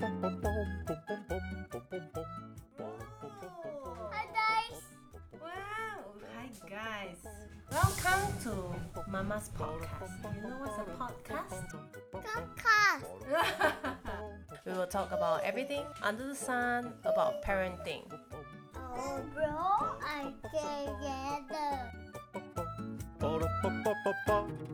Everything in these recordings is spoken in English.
Hi guys. Wow! Hi guys. Welcome to Mama's podcast. You know what's a podcast? Podcast. we will talk about everything under the sun about parenting. Oh bro, I together. Hi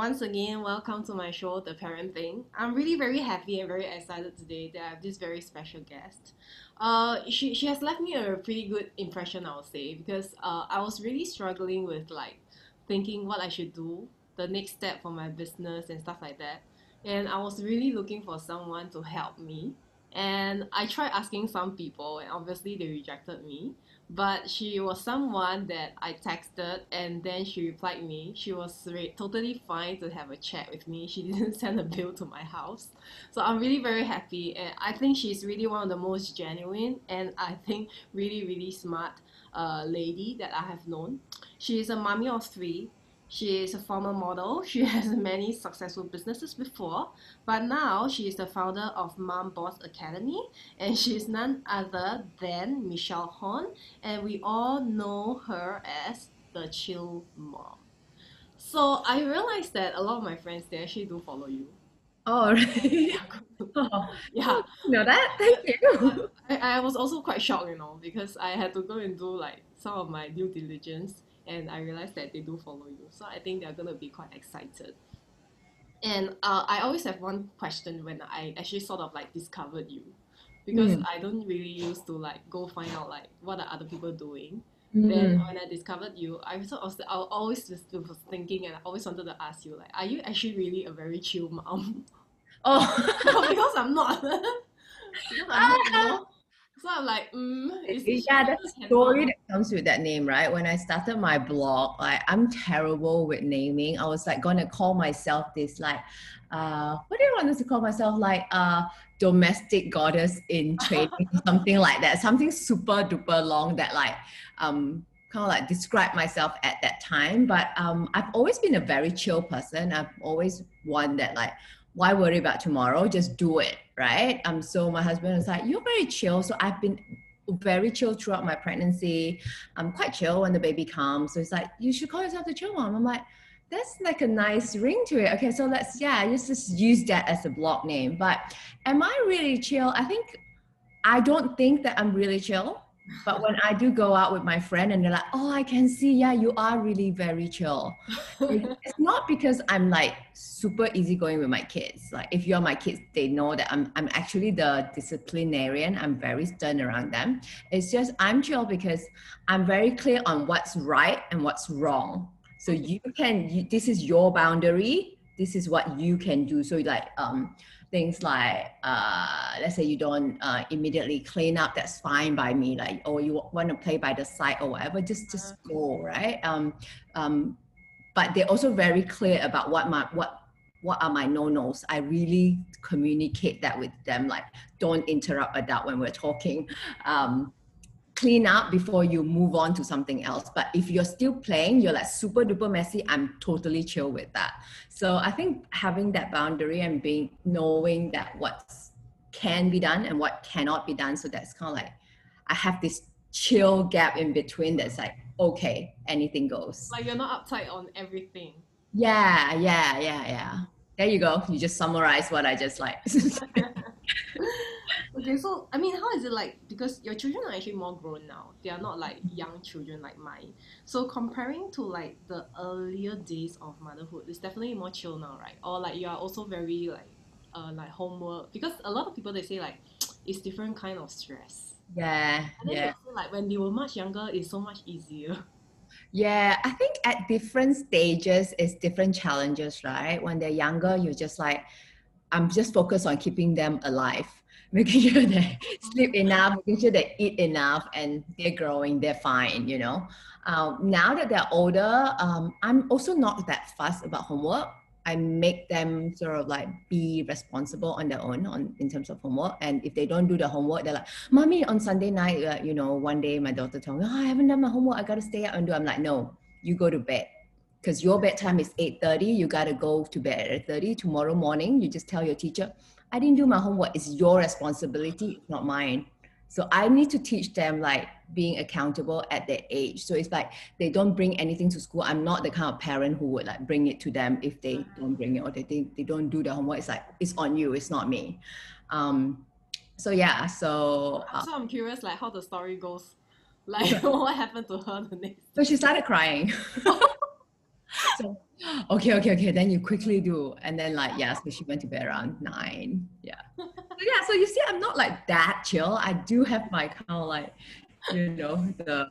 Once again, welcome to my show, The Parent Thing. I'm really very happy and very excited today that I have this very special guest. Uh, she, she has left me a pretty good impression, I would say, because uh, I was really struggling with like thinking what I should do, the next step for my business and stuff like that. And I was really looking for someone to help me. And I tried asking some people, and obviously they rejected me. But she was someone that I texted, and then she replied me. She was re- totally fine to have a chat with me. She didn't send a bill to my house, so I'm really very happy. And I think she's really one of the most genuine and I think really really smart uh, lady that I have known. She is a mommy of three. She is a former model. She has many successful businesses before, but now she is the founder of Mom Boss Academy, and she is none other than Michelle Horn, and we all know her as the Chill Mom. So I realized that a lot of my friends they actually do follow you. Oh, really? Oh, Yeah, know that? Thank you. I, I was also quite shocked, you know, because I had to go and do like some of my due diligence and I realized that they do follow you. So I think they're gonna be quite excited. And uh, I always have one question when I actually sort of like discovered you. Because Mm. I don't really used to like go find out like what are other people doing. Then Mm. when I discovered you, I of I always just was thinking and I always wanted to ask you like, are you actually really a very chill mom? Oh, because I'm not. because I'm not? So I'm like, mm, yeah, the story that comes with that name, right? When I started my blog, like I'm terrible with naming. I was like gonna call myself this like, uh, what do you want us to call myself? Like, uh, domestic goddess in training, something like that. Something super duper long that like, um, kind of like describe myself at that time. But um, I've always been a very chill person. I've always one that like, why worry about tomorrow? Just do it, right? Um, so my husband was like, you're very chill. So I've been very chill throughout my pregnancy. I'm quite chill when the baby comes. So it's like, you should call yourself the chill mom. I'm like, that's like a nice ring to it. Okay, so let's yeah, let's just use that as a blog name. But am I really chill? I think I don't think that I'm really chill. But when I do go out with my friend and they're like, oh, I can see, yeah, you are really very chill. It's not because I'm like super easygoing with my kids. Like if you're my kids, they know that I'm I'm actually the disciplinarian. I'm very stern around them. It's just I'm chill because I'm very clear on what's right and what's wrong. So you can you, this is your boundary. This is what you can do. So like um things like uh let's say you don't uh, immediately clean up that's fine by me like or you want to play by the side or whatever just just go right? Um um but they're also very clear about what my what what are my no-nos. I really communicate that with them like don't interrupt adult when we're talking. Um clean up before you move on to something else but if you're still playing you're like super duper messy i'm totally chill with that so i think having that boundary and being knowing that what can be done and what cannot be done so that's kind of like i have this chill gap in between that's like okay anything goes like you're not uptight on everything. yeah, yeah, yeah, yeah. There you go. You just summarize what I just like. Okay, so I mean, how is it like? Because your children are actually more grown now. They are not like young children like mine. So comparing to like the earlier days of motherhood, it's definitely more chill now, right? Or like you are also very like, uh, like homework. Because a lot of people they say like, it's different kind of stress. yeah, yeah. like when they were much younger, it's so much easier. Yeah, I think at different stages it's different challenges, right? When they're younger, you're just like, I'm just focused on keeping them alive, making sure they sleep enough, making sure they eat enough, and they're growing, they're fine, you know. Um, now that they're older, um, I'm also not that fussed about homework. I make them sort of like be responsible on their own on in terms of homework. And if they don't do the homework, they're like, "Mommy, on Sunday night, uh, you know, one day my daughter told me, oh, I haven't done my homework. I gotta stay up and do." I'm like, "No, you go to bed. because your bedtime is 8.30 you got to go to bed at 8.30 tomorrow morning you just tell your teacher i didn't do my homework. It's your responsibility not mine. So i need to teach them like being accountable at their age. So it's like they don't bring anything to school. I'm not the kind of parent who would like bring it to them if they don't bring it or they think they don't do the homework. It's like it's on you. It's not me. Um so yeah so uh, So I'm curious, like how the story goes. Like what happened to her the next? So she started crying. so, okay, okay, okay. Then you quickly do. And then, like, yeah, so she went to bed around nine. Yeah. So, yeah, so you see, I'm not like that chill. I do have my kind of like, you know, the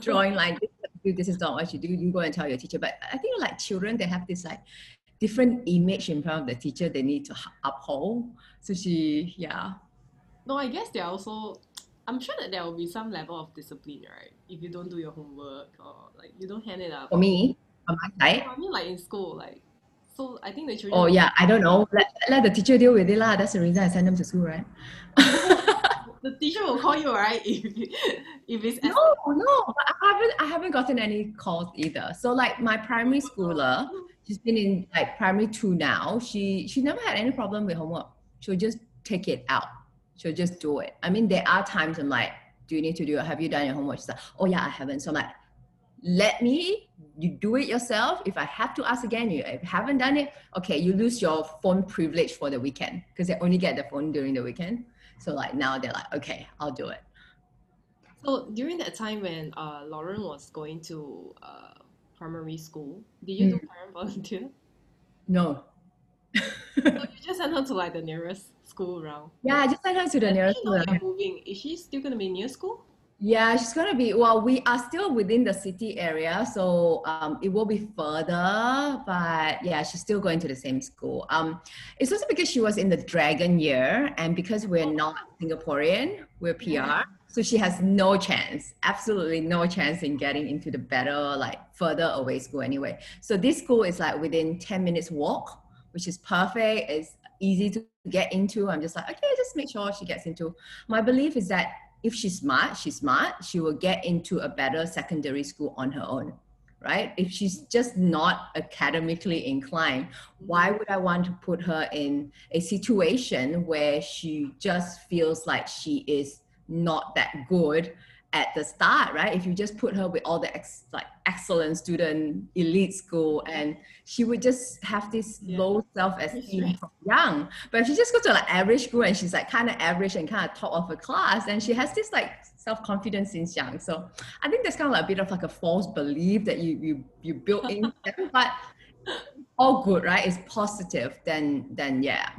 drawing line. This is not what you do. You go and tell your teacher. But I think, like, children, they have this like different image in front of the teacher they need to uphold. So she, yeah. No, I guess they're also. I'm sure that there will be some level of discipline, right? If you don't do your homework or like you don't hand it up. For me, my side, I mean, like in school, like. So I think the children. oh yeah, I don't know. Let, let the teacher deal with it lah. That's the reason I send them to school, right? The teacher will call you, right? If if it's No, no, but I haven't I haven't gotten any calls either. So like my primary schooler, she's been in like primary two now. She she never had any problem with homework. She'll just take it out. She'll just do it. I mean, there are times I'm like, do you need to do it? Have you done your homework? She's like, oh yeah, I haven't. So I'm like, let me, you do it yourself. If I have to ask again, you haven't done it, okay, you lose your phone privilege for the weekend because they only get the phone during the weekend. So like now they're like, okay, I'll do it. So during that time when uh, Lauren was going to uh, primary school, did you do parent volunteer? No. so you just sent her to like the nearest school around. Yeah, I just sent her to the nearest school. moving. Is she still gonna be near school? Yeah, she's gonna be. Well, we are still within the city area, so um, it will be further. But yeah, she's still going to the same school. Um, it's also because she was in the Dragon year, and because we're not Singaporean, we're PR. So she has no chance, absolutely no chance in getting into the better, like further away school anyway. So this school is like within 10 minutes walk, which is perfect. It's easy to get into. I'm just like, okay, just make sure she gets into. My belief is that if she's smart, she's smart, she will get into a better secondary school on her own, right? If she's just not academically inclined, why would I want to put her in a situation where she just feels like she is not that good at the start, right? If you just put her with all the ex- like excellent student, elite school, and she would just have this Yeah. low self-esteem Stress. from young. But if she just goes to like average school and she's like kind of average and kind of top of her class, and she has this like self-confidence since young. So I think that's kind of like a bit of like a false belief that you you you built in, but all good, right? It's positive. Then then yeah.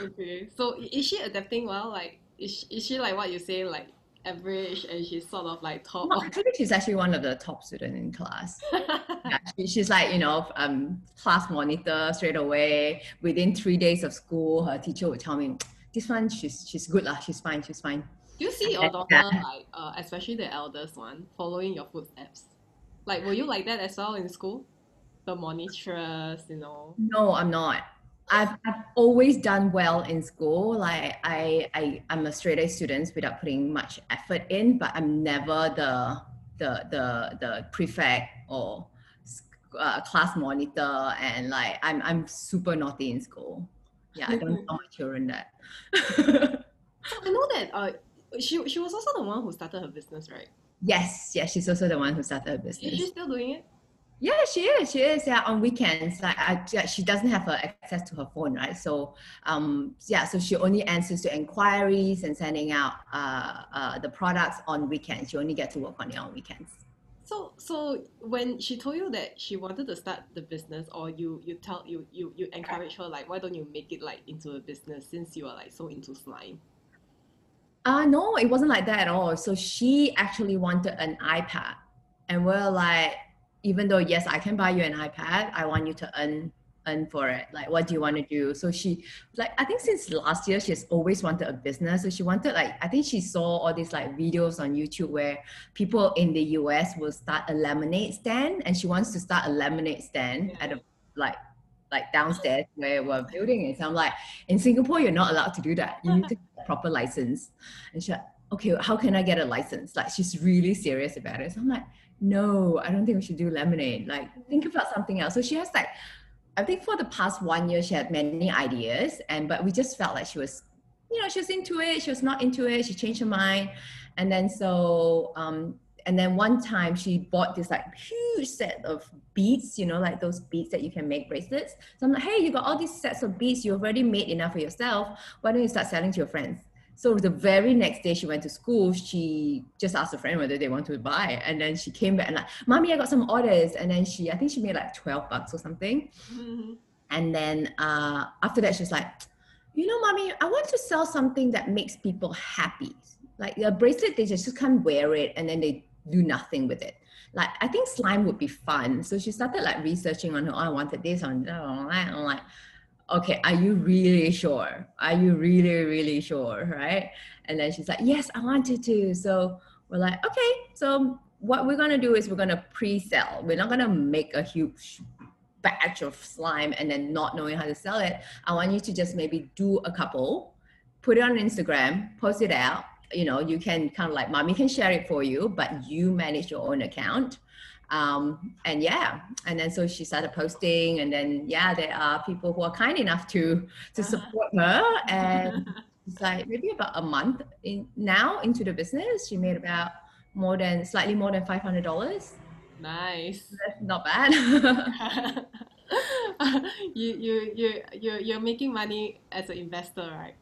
Okay. So is she adapting well? Like is she, is she like what you say, like average, and she's sort of like top? No, actually, she's actually one of the top student in class. yeah, she, she's like you know um, class monitor straight away within three days of school her teacher would tell me this one she's she's good lah she's fine she's fine Do you see your daughter, like, uh, especially the eldest one, following your footsteps? Like, were you like that as well in school? The monitress, you know. no i'm not I've, I've always done well in school like I, I i'm a straight a student without putting much effort in but i'm never the the the the prefect or uh, class monitor and like i'm i'm super naughty in school yeah i don't tell my children that I know that uh, she she was also the one who started her business, right? Yes, yes, she's also the one who started her business. Is she still doing it? Yeah, she is. She is. Yeah, on weekends, like I, yeah, she doesn't have her access to her phone, right? So, um, yeah, so she only answers to inquiries and sending out uh, uh, the products on weekends. She only gets to work on it on weekends. So so when she told you that she wanted to start the business, or you you tell you you you encourage her like, why don't you make it like into a business since you are like so into slime? Uh, no, it wasn't like that at all. So she actually wanted an iPad. And we're like, even though, yes, I can buy you an iPad, I want you to earn earn for it. Like, what do you want to do? So she, like, I think since last year, she's always wanted a business. So she wanted, like, I think she saw all these, like, videos on YouTube where people in the US will start a lemonade stand. And she wants to start a lemonade stand at a, like, like downstairs where we're building it. So I'm like, in Singapore, you're not allowed to do that. You need to get a proper license. And she's like, okay, how can I get a license? Like she's really serious about it. So I'm like, no, I don't think we should do lemonade. Like, think about something else. So she has like, I think for the past one year, she had many ideas, and but we just felt like she was, you know, she was into it, she was not into it, she changed her mind, and then so, um, and then one time she bought this like huge set of beads, you know, like those beads that you can make bracelets. So I'm like, hey, you got all these sets of beads, you already made enough for yourself. Why don't you start selling to your friends? So the very next day she went to school, she just asked a friend whether they want to buy. And then she came back and like, Mommy, I got some orders. And then she, I think she made like 12 bucks or something. Mm-hmm. And then uh, after that, she's like, you know, Mommy, I want to sell something that makes people happy. Like a bracelet, they just, just can't wear it and then they do nothing with it. Like I think slime would be fun. So she started like researching on her, oh, I wanted this on that. I'm like, okay, are you really sure? Are you really, really sure? Right. And then she's like, yes, I wanted to. So we're like, okay, so what we're to do is we're going to pre sell. We're not to make a huge batch of slime and then not knowing how to sell it. I want you to just maybe do a couple, put it on Instagram, post it out. You know, you can kind of like, mommy can share it for you, but you manage your own account um, and yeah and then so she started posting and then yeah there are people who are kind enough to to uh-huh. support her and it's like maybe about a month in now into the business she made about more than slightly more than $500 nice. That's not bad you you you you you're making money as an investor, right?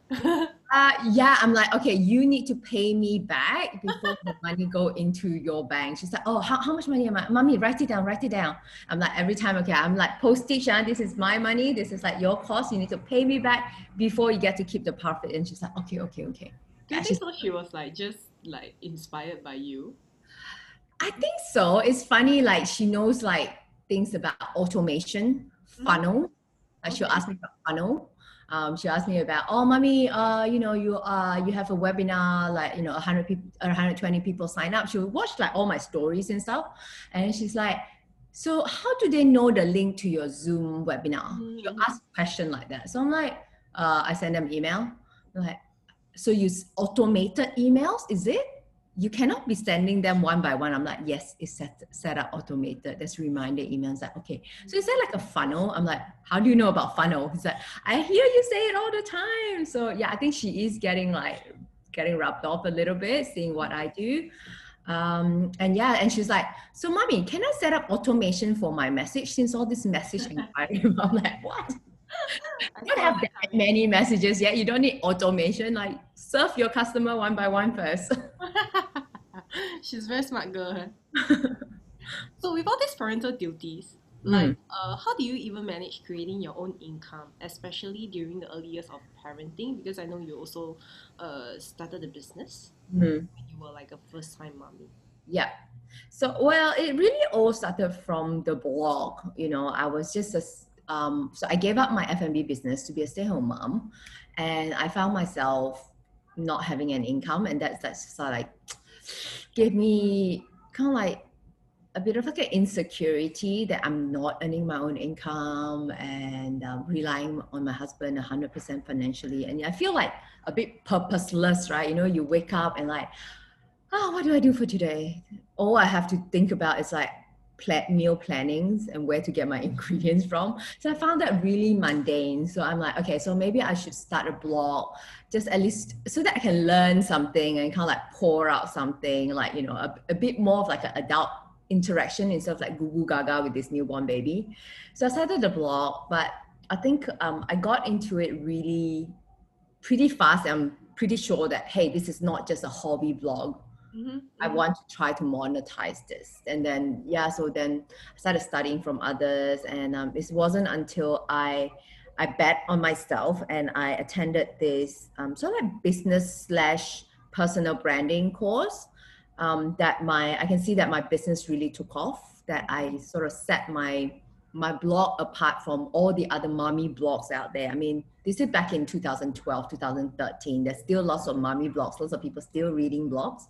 uh yeah, I'm like, okay, you need to pay me back before the money go into your bank. She's like, oh, how, how much money am I? Mommy, write it down, write it down. I'm like, every time, okay, I'm like, postage, uh, this is my money, this is like your cost. You need to pay me back before you get to keep the profit. And she's like, okay, okay, okay. Do you think so she was like just like inspired by you? I think so. It's funny, like she knows like things about automation, mm-hmm. funnel. Uh, she'll ask me about funnel. Um, she asked me about, oh, mommy, uh, you know, you uh, you have a webinar, like you know, 100 people, 120 people sign up. She'll watch like all my stories and stuff, and she's like, so how do they know the link to your Zoom webinar? Mm-hmm. She'll ask a question like that. So I'm like, uh, I send them email. I'm like, so you automated emails, is it? You cannot be sending them one by one. I'm like, yes, it's set, set up automated. There's reminder emails. Like, okay. So is that like a funnel? I'm like, how do you know about funnel? He's like, I hear you say it all the time. So yeah, I think she is getting like getting rubbed off a little bit, seeing what I do. Um, and yeah, and she's like, so mommy, can I set up automation for my message since all this message inquiry? I'm like, what? I don't have that many messages yet. You don't need automation. Like serve your customer one by one first. She's very smart girl. so with all these parental duties, mm. like uh, how do you even manage creating your own income, especially during the early years of parenting? Because I know you also uh, started a business mm. when you were like a first time mommy. Yeah. So well, it really all started from the blog. You know, I was just a um, so I gave up my F&B business to be a stay-at-home mom, and I found myself not having an income, and that's that's of like gave me kind of like a bit of like an insecurity that I'm not earning my own income and um, relying on my husband 100% financially. And I feel like a bit purposeless, right? You know, you wake up and like, oh, what do I do for today? All I have to think about is like, meal plannings and where to get my ingredients from. So I found that really mundane. So I'm like, okay, so maybe I should start a blog just at least so that I can learn something and kind of like pour out something like, you know, a, a bit more of like an adult interaction instead of like goo goo gaga with this newborn baby. So I started the blog, but I think um, I got into it really pretty fast. I'm pretty sure that, hey, this is not just a hobby blog Mm-hmm. I want to try to monetize this. And then, yeah, so then I started studying from others. And um, it wasn't until I I bet on myself and I attended this um, sort of like business slash personal branding course um, that my I can see that my business really took off. That I sort of set my my blog apart from all the other mommy blogs out there. I mean, this is back in 2012, 2013. There's still lots of mommy blogs, lots of people still reading blogs,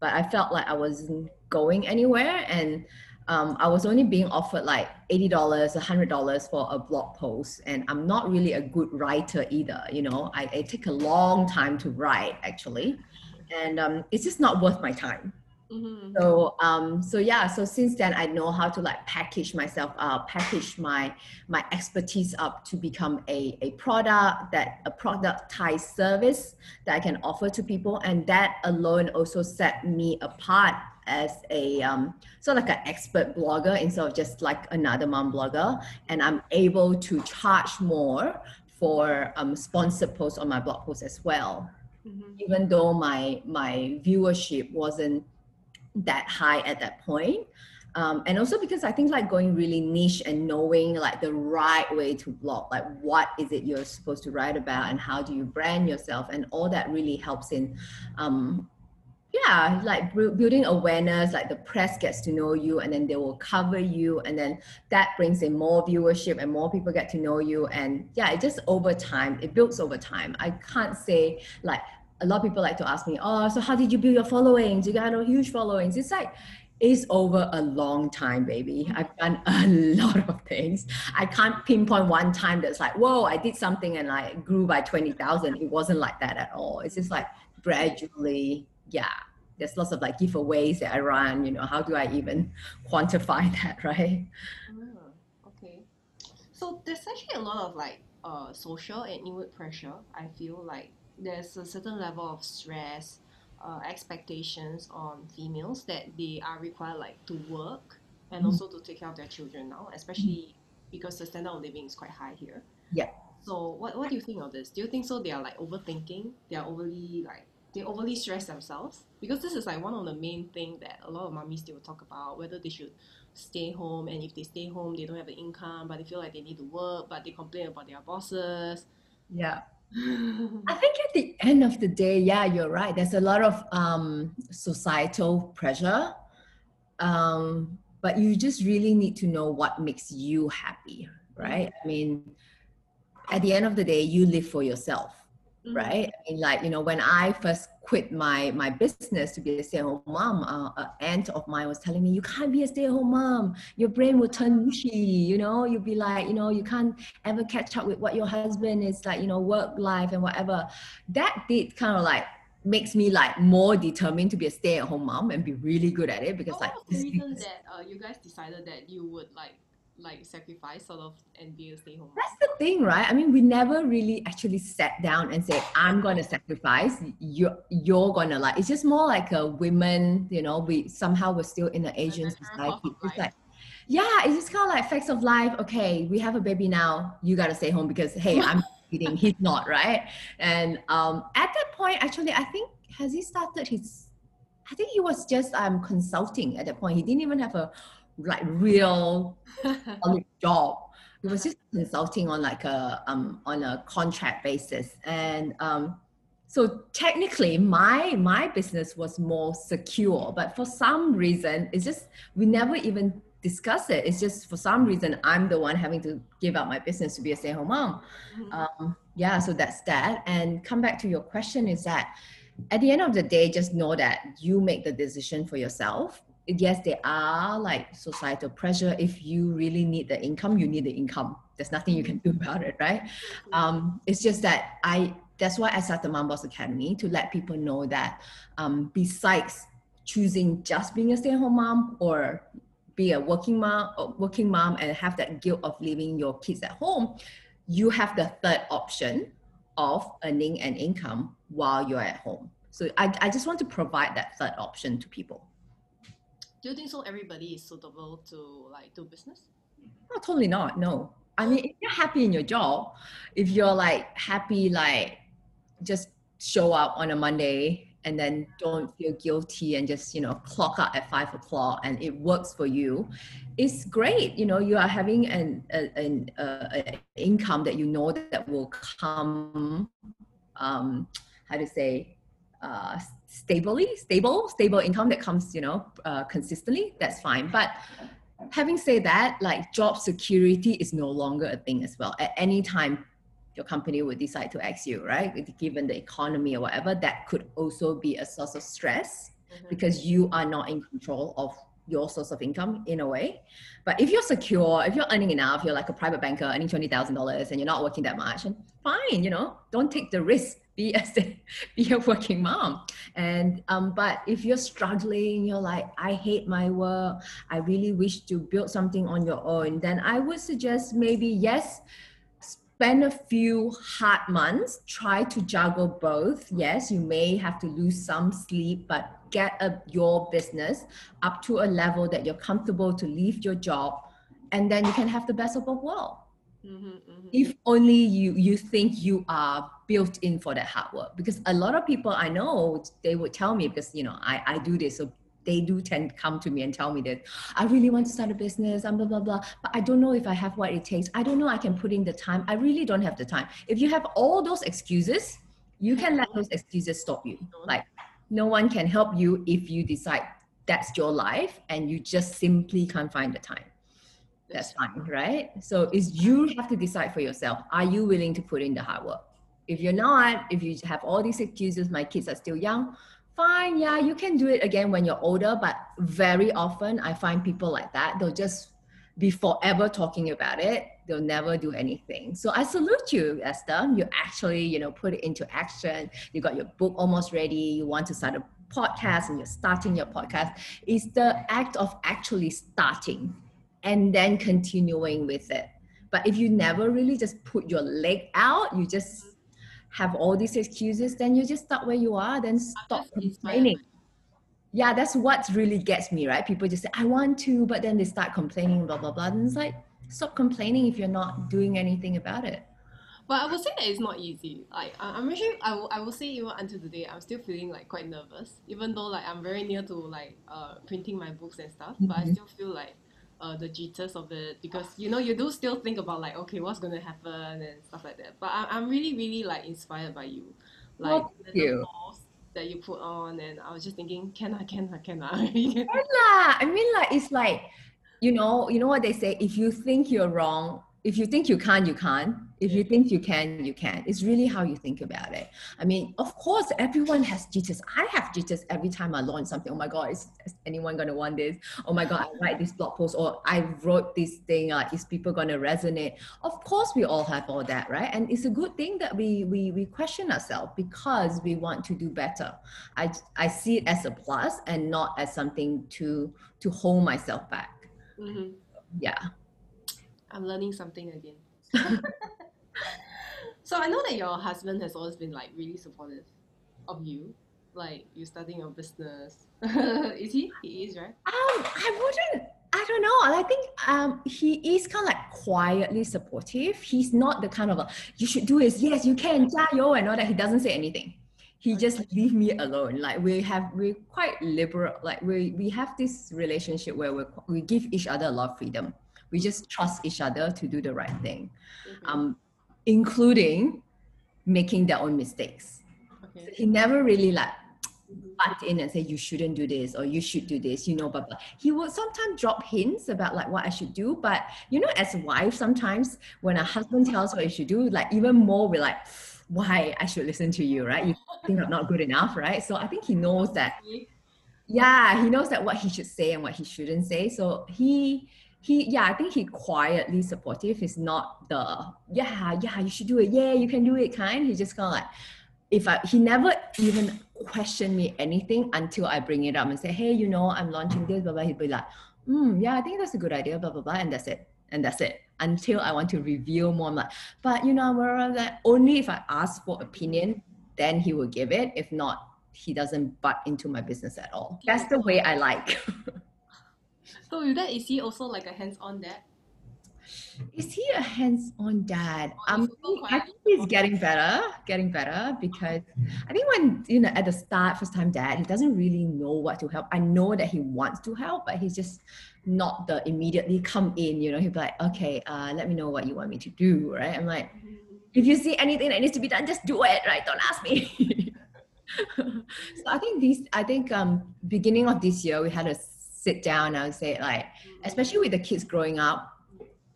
but I felt like I wasn't going anywhere and um, I was only being offered like $80, $100 for a blog post. And I'm not really a good writer either. You know, I, I take a long time to write actually. And um, it's just not worth my time. Mhm. so um so yeah so since then i know how to like package myself up package my my expertise up to become a, a product that a productized service that i can offer to people and that alone also set me apart as a um sort of like an expert blogger instead of just like another mom blogger and i'm able to charge more for um sponsored posts on my blog posts as well Mhm. even though my my viewership wasn't that high at that point. Um, and also because I think like going really niche and knowing like the right way to blog, like what is it you're supposed to write about and how do you brand yourself, and all that really helps in, um, yeah, like building awareness. Like the press gets to know you, and then they will cover you, and then that brings in more viewership and more people get to know you, and yeah, it just over time, it builds over time. I can't say like a lot of people like to ask me, oh, so how did you build your followings? You got a huge followings. It's like, it's over a long time, baby. I've done a lot of things. I can't pinpoint one time that's like, whoa, I did something and I grew by 20,000. It wasn't like that at all. It's just like gradually, yeah. There's lots of like giveaways that I run, you know, how do I even quantify that, right? Ah, okay. So there's actually a lot of like uh, social and inward pressure. I feel like there's a certain level of stress, uh, expectations on females that they are required like to work and Mm. also to take care of their children now, especially because the standard of living is quite high here. Yeah. So what what do you think of this? Do you think so? They are like overthinking. They are overly like they overly stress themselves because this is like one of the main thing that a lot of mummies they will talk about whether they should stay home and if they stay home they don't have an income but they feel like they need to work but they complain about their bosses Yeah. I think at the end of the day, yeah, you're right. There's a lot of um, societal pressure, um, but you just really need to know what makes you happy, right? I mean, at the end of the day, you live for yourself, Mhm. right? I mean, like you know, when I first quit my my business to be a stay-at-home mom, uh, an aunt of mine was telling me, "You can't be a stay-at-home mom. Your brain will turn mushy. You know, you'll be like, you know, you can't ever catch up with what your husband is like, you know, work life and whatever." That did kind of like makes me like more determined to be a stay-at-home mom and be really good at it because What like was the reason that uh, you guys decided that you would like like sacrifice sort of and be a stay home That's the thing, right? I mean, we never really actually sat down and said, "I'm gonna sacrifice." You're you're gonna like. It's just more like a women, you know. We somehow we're still in the Asian society. It's like, yeah, it's just kind of like facts of life. Okay, we have a baby now. You gotta stay home because hey, I'm eating. He's not, right? And um, at that point, actually, I think has he started his. I think he was just um consulting at that point. He didn't even have a like real job. It was just consulting on like a um on a contract basis, and um, so technically my my business was more secure. But for some reason, it's just we never even discuss it. It's just for some reason I'm the one having to give up my business to be a stay-at-home mom. Mhm. Um, yeah, so that's that. And come back to your question is that at the end of the day, just know that you make the decision for yourself. Yes, there are like societal pressure. If you really need the income, you need the income. There's nothing you can do about it, right? Um, it's just that I. That's why I started Mom Boss Academy to let people know that um, besides choosing just being a stay-at-home mom or be a working mom, or working mom, and have that guilt of leaving your kids at home, you have the third option of earning an income while you're at home. So I, I just want to provide that third option to people. Do you think so everybody is suitable to like do business No, totally not. No. I mean, if you're happy in your job, if you're like happy, like just show up on a Monday and then don't feel guilty and just, you know, clock out at five o'clock and it works for you, it's great. You know, you are having an, an uh, income that you know that will come, um, how to say, uh, stably, stable, stable income that comes, you know, uh, consistently. That's fine. But having said that, like job security is no longer a thing as well. At any time, your company would decide to ask you, right? Given the economy or whatever, that could also be a source of stress Mhm. because you are not in control of your source of income in a way. But if you're secure, if you're earning enough, you're like a private banker earning twenty thousand dollars, and you're not working that much, and fine, you know, don't take the risk be a be a working mom. And um, but if you're struggling, you're like, I hate my work. I really wish to build something on your own. Then I would suggest maybe yes, spend a few hard months. Try to juggle both. Yes, you may have to lose some sleep, but get a, your business up to a level that you're comfortable to leave your job, and then you can have the best of both worlds Mm-hmm, mm-hmm. if only you you think you are built in for that hard work. Because a lot of people i know they would tell me because you know i i do this so they do tend to come to me and tell me that i really want to start a business and blah blah blah. But i don't know if i have what it takes. I don't know i can put in the time. I really don't have the time. If you have all those excuses you can let those excuses stop you. Like no one can help you if you decide that's your life and you just simply can't find the time that's fine, right? So is you have to decide for yourself. Are you willing to put in the hard work? If you're not, if you have all these excuses, my kids are still young, fine, yeah, you can do it again when you're older. But very often I find people like that, they'll just be forever talking about it. They'll never do anything. So I salute you, Esther. You actually, you know, put it into action. You got your book almost ready. You want to start a podcast and you're starting your podcast. It's the act of actually starting and then continuing with it. But if you never really just put your leg out, you just have all these excuses, then you just stop where you are, then stop complaining. Yeah, that's what really gets me, right? People just say, I want to, but then they start complaining, blah, blah, blah. And it's like, stop complaining if you're not doing anything about it. But I will say that it's not easy. Like I- I'm actually, I will, I will say even until today, I'm still feeling like quite nervous. Even though like I'm very near to like uh printing my books and stuff, but I Mhm. still feel like uh the jitters of it because you know you do still think about like okay what's gonna happen and stuff like that. But I, I'm really really like inspired by you, like Well, the, you. posts that you put on, and I was just thinking, can I, can I, can I? lah. I mean, like it's like, you know, you know what they say. If you think you're wrong, if you think you can't, you can't. If you think you can, you can. It's really how you think about it. I mean, of course, everyone has jitters. I have jitters every time I launch something. Oh my god, is, is anyone gonna want this? Oh my god, I write this blog post or I wrote this thing. Like, is people gonna resonate? Of course, we all have all that, right? And it's a good thing that we we we question ourselves because we want to do better. I I see it as a plus and not as something to to hold myself back. hmm Yeah. I'm learning something again. so I know that your husband has always been like really supportive of you, like you starting your business. is he? He is, right? Um, I wouldn't. I don't know. I think um he is kind of like quietly supportive. He's not the kind of a, you should do this. Yes, you can. 加油 and all that. He doesn't say anything. He just leave me alone. Like we have, we're quite liberal. Like we we have this relationship where we we give each other a lot of freedom. We just trust each other to do the right thing, Mhm. um, including making their own mistakes. okay. He never really like butt in and say you shouldn't do this or you should do this you know but, but he would sometimes drop hints about like what i should do but you know as a wife sometimes when a husband tells what you should do like even more we're like why? I should listen to you right? You think i'm not good enough right? So i think he knows that yeah he knows that what he should say and what he shouldn't say. So he he yeah i think he quietly supportive is not the yeah yeah you should do it yeah you can do it kind he just kind of like if I he never even questioned me anything until I bring it up and say, hey, you know, I'm launching this, blah blah. He'd be like, hmm, yeah, I think that's a good idea, blah blah blah, and that's it, and that's it. Until I want to reveal more, I'm like, but you know, I'm like, only if I ask for opinion, then he will give it. If not, he doesn't butt into my business at all. That's the way I like. So with that, is he also like a hands-on dad? Is he a hands-on dad? Um, he also I think he's getting better, getting better because I think when you know at the start, first time dad, he doesn't really know what to help. I know that he wants to help, but he's just not the immediately come in. You know, he'll be like, okay, uh, let me know what you want me to do, right? I'm like, if you see anything that needs to be done, just do it, right? Don't ask me. so I think these, I think um, beginning of this year, we had a sit down. I would say like, especially with the kids growing up,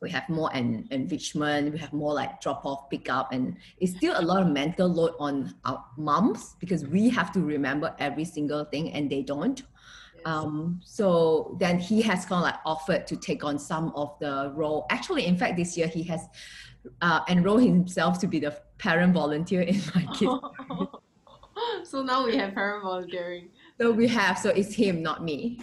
we have more en- enrichment, we have more like drop off, pick up, and it's still a lot of mental load on our moms because we have to remember every single thing and they don't. Um, so then he has kind of like offered to take on some of the role. Actually, in fact, this year he has uh, enrolled himself to be the parent volunteer in my kids. so now we have parent volunteering. So we have, so it's him, not me.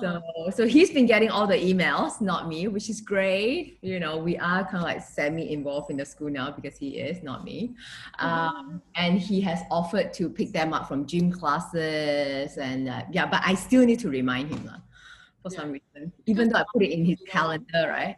So, so he's been getting all the emails, not me, which is great. You know, we are kind of like semi-involved in the school now because he is, not me. Um, and he has offered to pick them up from gym classes, and uh, yeah, but I still need to remind him lah, for Yeah. some reason, even though I put it in his calendar, right?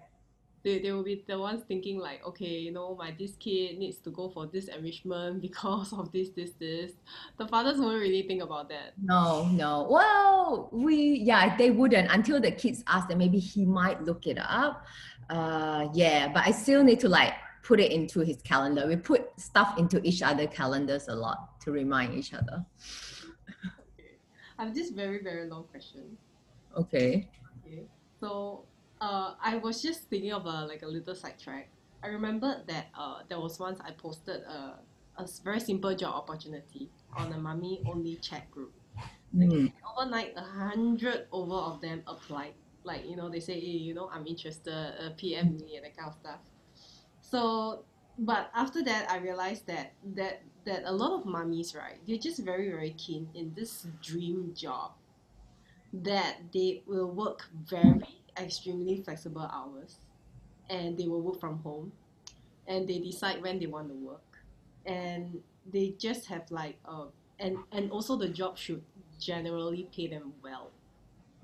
They, they will be the ones thinking like okay you know my this kid needs to go for this enrichment because of this this this the fathers won't really think about that No, no. Well, we yeah, they wouldn't until the kids ask them. Maybe he might look it up. Uh, yeah, but I still need to like put it into his calendar. We put stuff into each other calendars a lot to remind each other. i have this very very long question Okay. okay so uh i was just thinking of a like a little sidetrack i remembered that uh there was once i posted a a very simple job opportunity on a mummy only chat group. Mm, overnight a hundred over of them applied. Like you know they say hey, you know i'm interested uh, pm me and that kind of stuff. So but after that i realized that that that a lot of mummies right they're just very very keen in this dream job that they will work very extremely flexible hours and they will work from home and they decide when they want to work and they just have like uh and and also the job should generally pay them well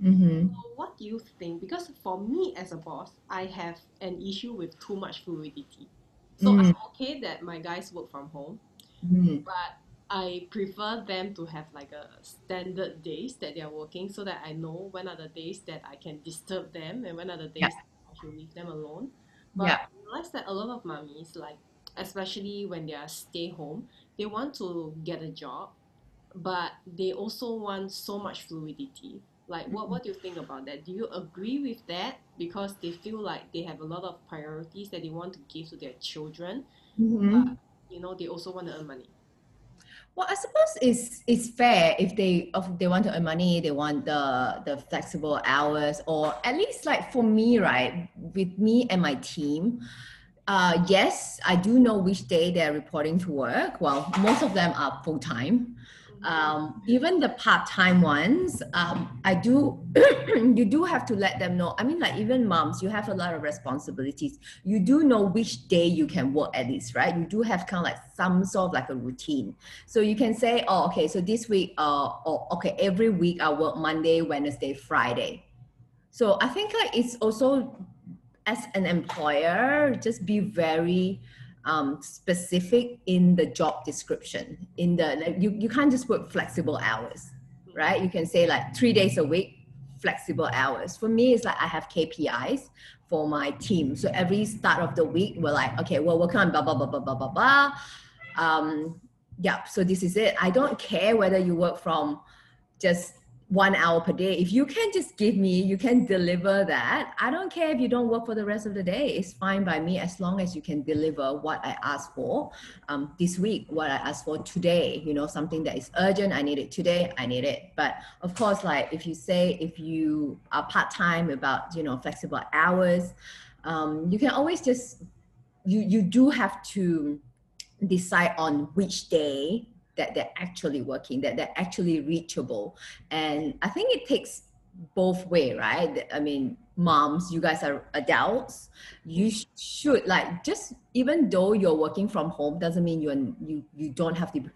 Mm-hmm. so what do you think because for me as a boss i have an issue with too much fluidity so Mm. i'm okay that my guys work from home Mm-hmm. but I prefer them to have like a standard days that they are working so that I know when are the days that I can disturb them and when are the days Yeah. that I should leave them alone. But Yeah. I realize that a lot of mummies, like especially when they are stay home, they want to get a job, but they also want so much fluidity. Like what, what do you think about that? Do you agree with that? Because they feel like they have a lot of priorities that they want to give to their children, Mm-hmm. but you know, they also want to earn money. Well, I suppose it's it's fair if they if they want to earn money, they want the the flexible hours, or at least like for me, right, with me and my team. Uh, yes, I do know which day they're reporting to work. Well, most of them are full time. Um, even the part time ones, um, I do. you do have to let them know. I mean, like even moms, you have a lot of responsibilities. You do know which day you can work at least, right? You do have kind of like some sort of like a routine. So you can say, oh, okay, so this week, uh, or okay, every week I work Monday, Wednesday, Friday. So I think like it's also as an employer, just be very um, specific in the job description. In the like, you you can't just put flexible hours, right? You can say like three days a week, flexible hours. For me, it's like I have KPIs for my team. So every start of the week, we're like, okay, we're working on blah blah blah blah blah blah blah. Um, yeah, so this is it. I don't care whether you work from just one hour per day. If you can just give me, you can deliver that. I don't care if you don't work for the rest of the day. It's fine by me as long as you can deliver what I asked for um, this week, what I asked for today. You know, something that is urgent. I need it today. I need it. But of course, like if you say if you are part time about you know flexible hours, um, you can always just you you do have to decide on which day that they're actually working, that they're actually reachable. And I think it takes both way, right? I mean, moms, you guys are adults. You should like just even though you're working from home doesn't mean you're you you don't have to be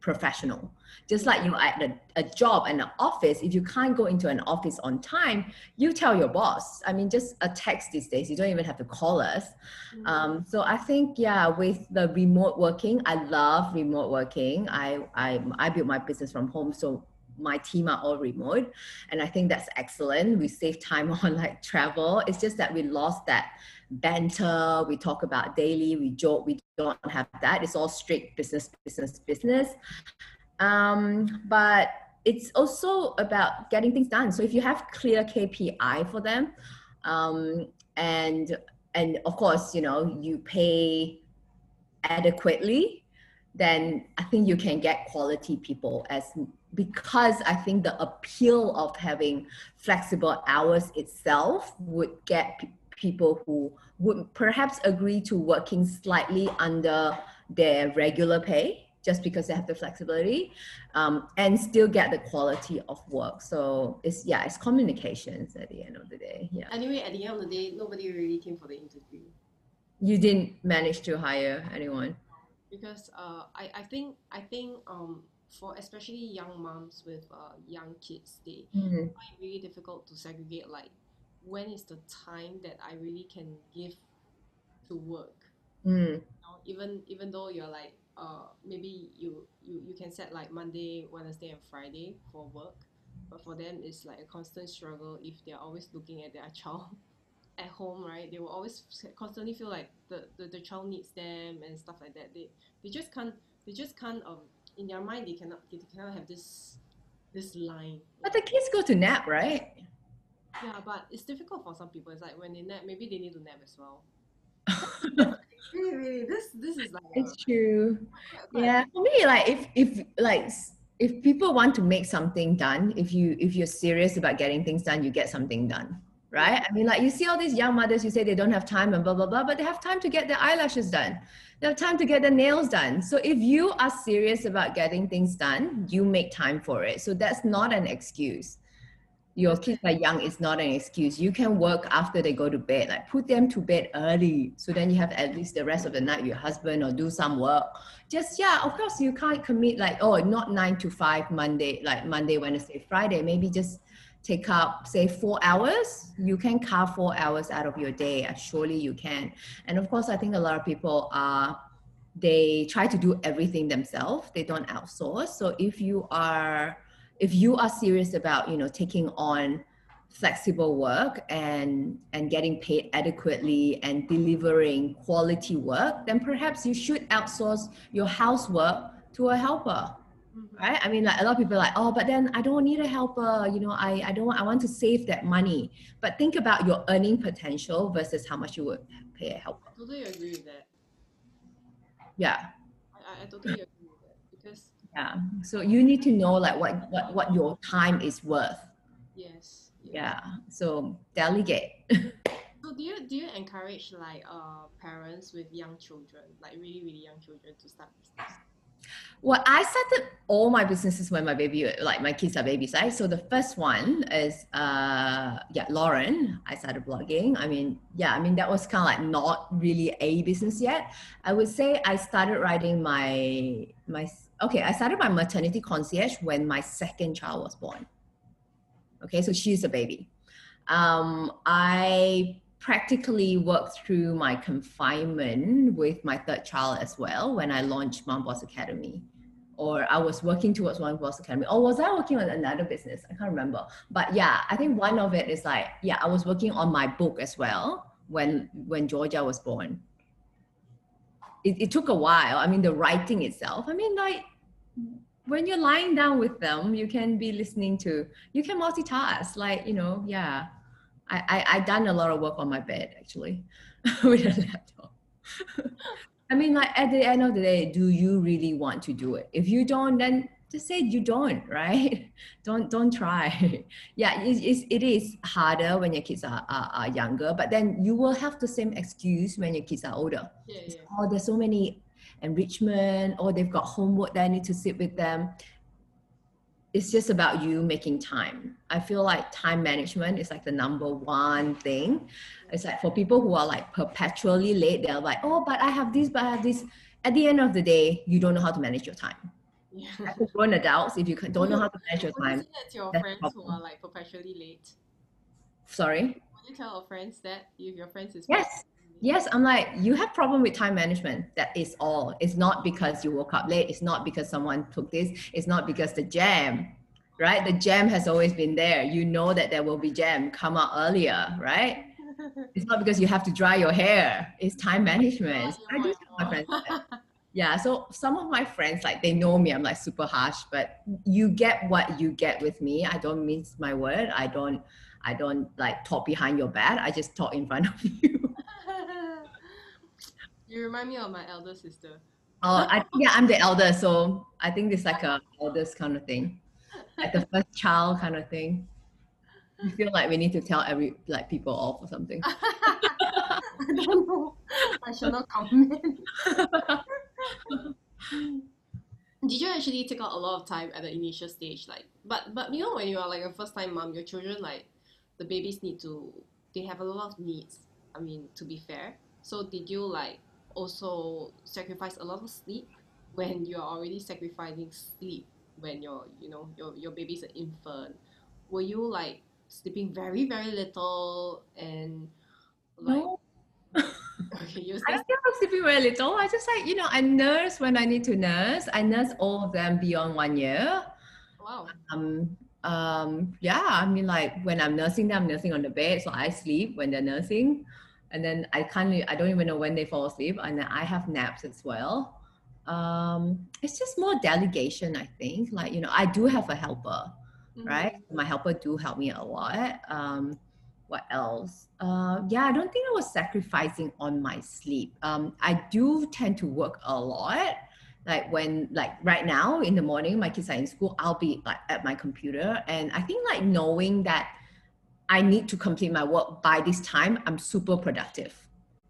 professional. Just like you at a, a job and an office, if you can't go into an office on time, you tell your boss. I mean, just a text these days. You don't even have to call us. Um, so I think yeah, with the remote working, I love remote working. I I I built my business from home, so my team are all remote, and I think that's excellent. We save time on like travel. It's just that we lost that banter. We talk about daily. We joke. We don't have that. It's all straight business, business, business. Um, but it's also about getting things done. So if you have clear KPI for them, um, and and of course, you know, you pay adequately, then I think you can get quality people as because I think the appeal of having flexible hours itself would get people who would perhaps agree to working slightly under their regular pay just because they have the flexibility um, and still get the quality of work. So it's yeah, it's communications at the end of the day. Yeah. Anyway, at the end of the day, nobody really came for the interview You didn't manage to hire anyone. because uh, I, I think I think um for especially young moms with uh, young kids, they Mm, find it really difficult to segregate like when is the time that I really can give to work. mm, You know, even even though you're like uh maybe you you you can set like Monday, Wednesday, and Friday for work, but for them it's like a constant struggle if they're always looking at their child at home, right? They will always constantly feel like the, the, the child needs them and stuff like that. They they just can't they just can't um in their mind they cannot they cannot have this this line. But the kids go to nap, right? Yeah, but it's difficult for some people. It's like when they nap, maybe they need to nap as well. Really, really, this this is like a, it's true. quite- quite- Yeah, for me, like if if like if people want to make something done, if you if you're serious about getting things done, you get something done, right? I mean, like you see all these young mothers, you say they don't have time and blah blah blah, but they have time to get their eyelashes done. They have time to get their nails done. So if you are serious about getting things done, you make time for it. So that's not an excuse. Your kids are young, it's not an excuse. You can work after they go to bed. Like put them to bed early. So then you have at least the rest of the night with your husband or do some work just yeah of course you can't commit like oh not nine to five monday like monday wednesday friday maybe just take up say four hours you can carve four hours out of your day surely you can and of course i think a lot of people are they try to do everything themselves they don't outsource so if you are if you are serious about you know taking on flexible work and and getting paid adequately and delivering quality work then perhaps you should outsource your housework to a helper Mhm. right i mean like a lot of people are like oh but then i don't need a helper you know i i don't want i want to save that money but think about your earning potential versus how much you would pay a helper I totally agree with that. yeah I, I- totally agree with that because yeah so you need to know like what what what your time is worth yes, yeah so delegate So do you do you encourage like uh parents with young children, like really really young children, to start business? Well, I started all my businesses when my baby, like my kids are babies, right? So the first one is, uh, yeah, Lauren. I started blogging. I mean, yeah, I mean that was kind of like not really a business yet. I would say I started writing my my. Okay, I started my maternity concierge when my second child was born. Okay, so she's a baby. Um, I practically worked through my confinement with my third child as well when I launched Mom Boss Academy. Or I was working towards Mom Boss Academy. Or was I working on another business? I can't remember. But yeah, I think one of it is like, yeah, I was working on my book as well when when Georgia was born. It, it took a while. I mean, the writing itself. I mean, like when you're lying down with them, you can be listening to, you can multitask. Like, you know, yeah. I, I, I done a lot of work on my bed actually with a laptop. I mean, like at the end of the day, do you really want to do it? If you don't, then just say you don't, right? don't don't try. yeah, it, it's, it is harder when your kids are, are, are younger, but then you will have the same excuse when your kids are older. Yeah, yeah. oh, there's so many enrichment, or they've got homework that I need to sit with them. It's just about you making time. I feel like time management is like the number one thing. It's like for people who are like perpetually late, they're like, oh, but I have this, but I have this. At the end of the day, you don't know how to manage your time. Yeah. As grown adults, if you don't know how to manage your you time, that to your friends who are like perpetually late? sorry. Would you tell your friends that if your friends is Yes. Yes, I'm like, you have problem with time management. That is all. It's not because you woke up late. It's not because someone took this. It's not because the jam, right? The jam has always been there. You know that there will be jam. Come out earlier, right? It's not because you have to dry your hair. It's time management. I do tell my friends that. Yeah, so some of my friends, like they know me, I'm like super harsh, but you get what you get with me. I don't mince my word. I don't, I don't like talk behind your back. I just talk in front of you. you remind me of my elder sister. Oh, I yeah, I'm the elder, so I think it's like a eldest kind of thing. like the first child kind of thing. We feel like we need to tell every like people off or something. I don't know. I shall not comment. Did you actually take out a lot of time at the initial stage? Like, but but you know when you are like a first time mom, your children like the babies need to they have a lot of needs. I mean, to be fair. So did you like also sacrifice a lot of sleep when you're already sacrificing sleep when your you know your your baby's an infant? Were you like sleeping very very little and like No, okay you I still have sleeping very little. I just like, you know, I nurse when I need to nurse. I nurse all of them beyond one year. wow Um, um, yeah, I mean, like when I'm nursing them, I'm nursing on the bed, so I sleep when they're nursing, and then I can't. I don't even know when they fall asleep, and then I have naps as well. Um, it's just more delegation, I think. Like you know, I do have a helper, Mhm. right? My helper do help me a lot. Um, what else? Uh, yeah, I don't think I was sacrificing on my sleep. Um, I do tend to work a lot. Like when, like right now in the morning, my kids are in school. I'll be like at my computer, and I think like knowing that I need to complete my work by this time, I'm super productive.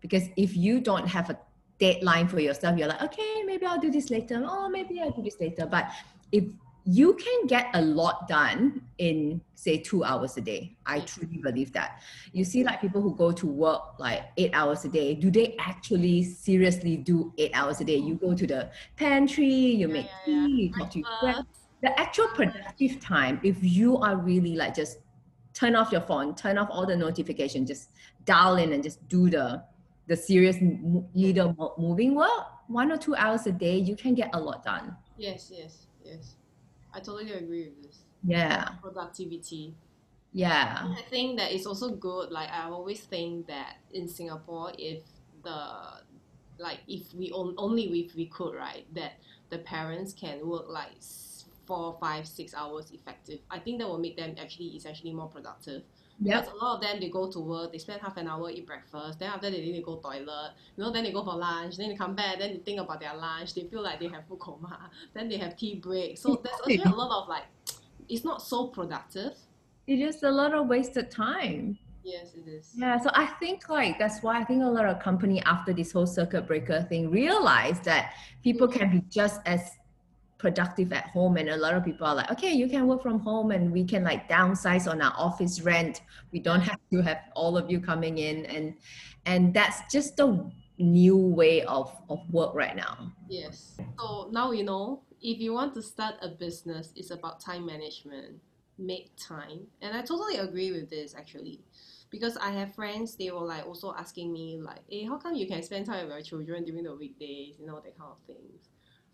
Because if you don't have a deadline for yourself, you're like, okay, maybe I'll do this later. Oh, maybe I'll do this later. But if you can get a lot done in say two hours a day, I truly believe that. You see, like people who go to work like eight hours a day, do they actually seriously do eight hours a day? You go to the pantry, you Yeah, make yeah, yeah. tea, you talk to your the actual productive time if you are really like just turn off your phone turn off all the notifications just dial in and just do the the serious leader moving work one or two hours a day you can get a lot done Yes, yes, yes. I totally agree with this. yeah Productivity. yeah I think that it's also good. Like I always think that in Singapore, if the like if we on, only if we could right that the parents can work like four, five, six hours effective. I think that will make them actually is actually more productive. Because a lot of them they go to work, they spend half an hour eat breakfast, then after they need to go toilet, you know, then they go for lunch, then they come back, then they think about their lunch, they feel like they have food coma, then they have tea break. So there's actually a lot of like it's not so productive. it is a lot of wasted time Yes, it is. Yeah, so I think like that's why I think a lot of company after this whole circuit breaker thing realized that people mm. can be just as productive at home and a lot of people are like okay you can work from home and we can like downsize on our office rent we don't have to have all of you coming in and and that's just the new way of of work right now Yes. So now you know if you want to start a business, it's about time management. Make time. And I totally agree with this actually. Because I have friends, they were like also asking me like, hey, how come you can spend time with your children during the weekdays, you know, that kind of things.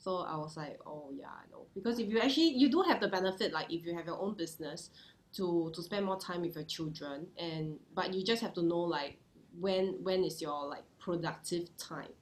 So I was like, oh yeah, I know. Because if you actually you do have the benefit, like if you have your own business, to to spend more time with your children and but you just have to know like when when is your like productive time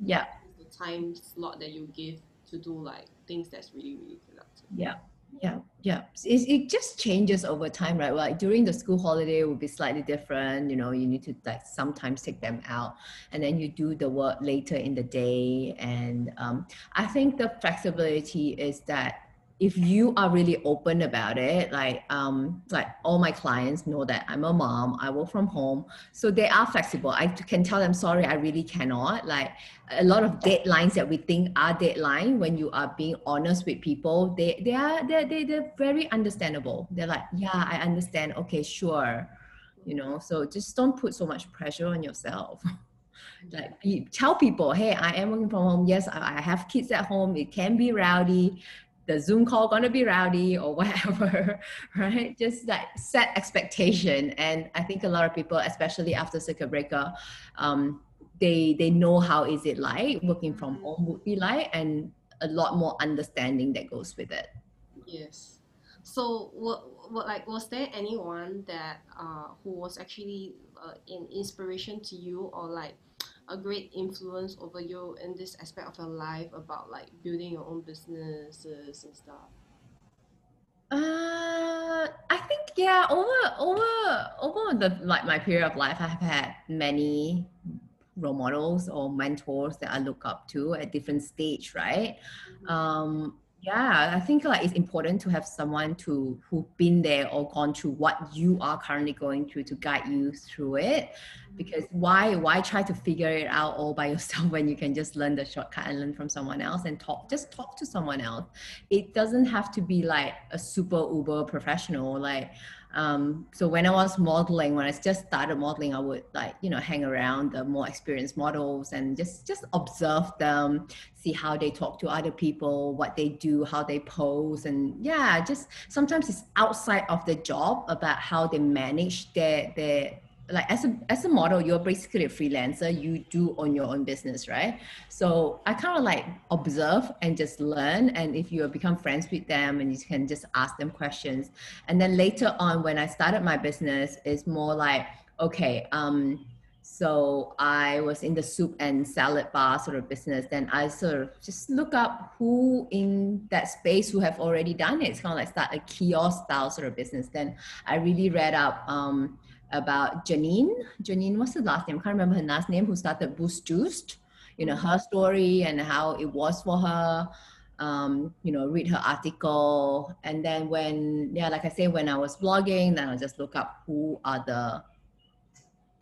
yeah the time slot that you give to do like things that's really really productive. Yeah, yeah, yeah. It, it just changes over time, right? Like during the school holiday it will be slightly different. You know, you need to like sometimes take them out, and then you do the work later in the day. And um, I think the flexibility is that if you are really open about it, like um, like all my clients know that I'm a mom, I work from home, so they are flexible. I can tell them, sorry, I really cannot. Like a lot of deadlines that we think are deadline when you are being honest with people they they are they they they're very understandable. They're like yeah i understand. Okay sure. You know so just don't put so much pressure on yourself. Like tell people hey i am working from home. Yes I have kids at home. It can be rowdy the zoom call gonna be rowdy or whatever right? Just like set expectation. And i think a lot of people especially after circuit breaker um, they they know how is it like working from home would be like and a lot more understanding that goes with it. Yes. So what, what like was there anyone that uh who was actually uh, an inspiration to you or like a great influence over you in this aspect of your life about like building your own businesses and stuff? uh i think yeah over over over the like my period of life i have had many role models or mentors that i look up to at different stage right um yeah i think like it's important to have someone to who've been there or gone through what you are currently going through to guide you through it. Because why why try to figure it out all by yourself when you can just learn the shortcut and learn from someone else and talk just talk to someone else? It doesn't have to be like a super uber professional like um, so when I was modeling, when I just started modeling, I would like you know hang around the more experienced models and just just observe them, see how they talk to other people, what they do, how they pose, and yeah, just sometimes it's outside of the job about how they manage their their like as a as a model you're basically a freelancer. You do own your own business right? So i kind of like observe and just learn. And if you become friends with them and you can just ask them questions. And then later on when i started my business it's more like okay um so i was in the soup and salad bar sort of business. Then i sort of just look up who in that space who have already done it. It's kind of like start a kiosk style sort of business. Then i really read up um about Janine. Janine, what's the last name? I can't remember her last name, who started Boost Juiced. You know, her story and how it was for her. Um, you know, read her article. And then when, yeah, like I say, when I was blogging, then I just look up who are the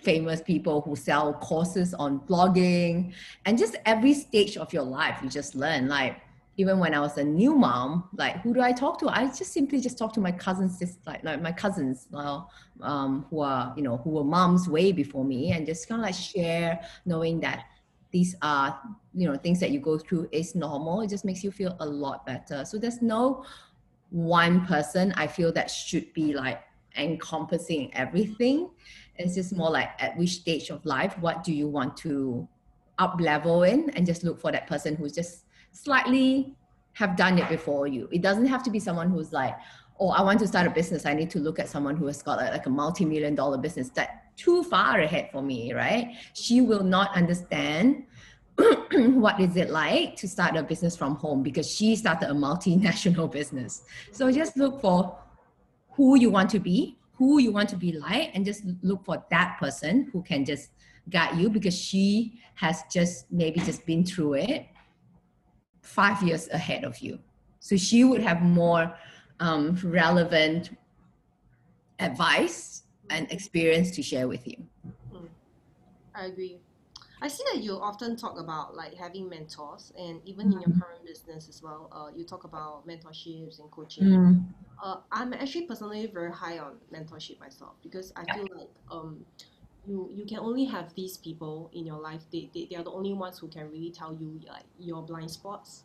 famous people who sell courses on blogging and just every stage of your life you just learn like even when I was a new mom, like who do I talk to? I just simply just talk to my cousins, just like, like my cousins, well, um, who are you know who were moms way before me, and just kind of like share, knowing that these are you know things that you go through is normal. It just makes you feel a lot better. So there's no one person I feel that should be like encompassing everything. It's just more like at which stage of life, what do you want to up level in, and just look for that person who's just slightly have done it before you. It doesn't have to be someone who's like, oh, I want to start a business. I need to look at someone who has got a, like a multi-million dollar business. That too far ahead for me, right? She will not understand what is it like to start a business from home because she started a multinational business. So just look for who you want to be, who you want to be like, and just look for that person who can just guide you because she has just maybe just been through it five years ahead of you. So she would have more um, relevant advice and experience to share with you. Mm. I agree. I see that you often talk about like having mentors, and even mm. in your mm-hmm. current business as well, uh, you talk about mentorships and coaching. Mm. Uh, I'm actually personally very high on mentorship myself because I feel like um, you you can only have these people in your life. They, they, they are the only ones who can really tell you like your blind spots.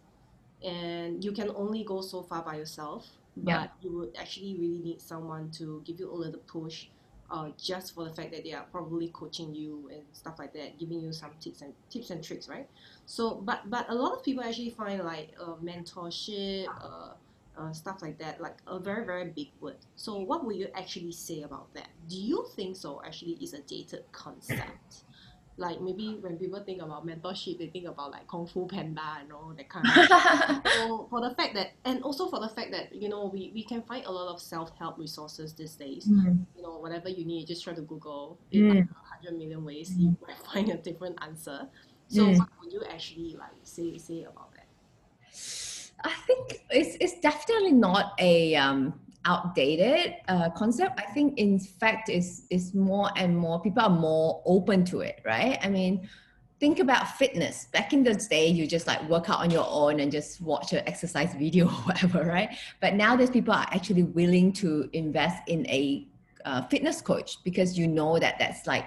And you can only go so far by yourself yeah. but you would actually really need someone to give you a little push uh, just for the fact that they are probably coaching you and stuff like that giving you some tips and tips and tricks right? So but but a lot of people actually find like uh, mentorship uh, uh, stuff like that, like a very, very big word. So, what would you actually say about that? Do you think so actually is a dated concept? Like maybe when people think about mentorship, they think about like Kung Fu Panda and all that kind of So for the fact that, and also for the fact that, you know, we, we can find a lot of self-help resources these days. Mm. You know, whatever you need, just try to Google mm. 100 million ways, mm. you might find a different answer. So mm. what would you actually like say, say about that? I think it's, it's definitely not a um, outdated uh, concept. I think in fact is is more and more people are more open to it, right? I mean, think about fitness. Back in the day, you just like work out on your own and just watch an exercise video or whatever, right? But now there's people are actually willing to invest in a uh, fitness coach because you know that that's like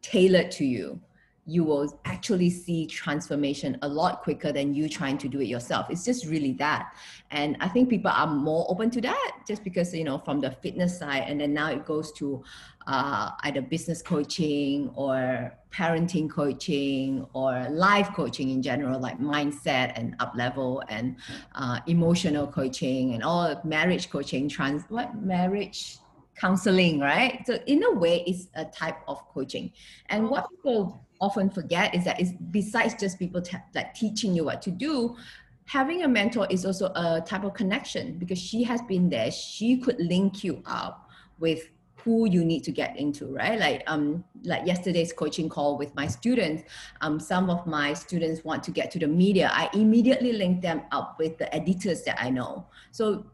tailored to you you will actually see transformation a lot quicker than you trying to do it yourself. It's just really that. And I think people are more open to that just because, you know, from the fitness side, and then now it goes to uh, either business coaching or parenting coaching or life coaching in general, like mindset and up level and uh, emotional coaching and all marriage coaching, trans, what marriage counseling, right? So in a way, it's a type of coaching. And what people often forget is that it's besides just people te- like teaching you what to do having a mentor is also a type of connection because she has been there she could link you up with who you need to get into, right? Like um like yesterday's coaching call with my students, um some of my students want to get to the media. I immediately link them up with the editors that I know. So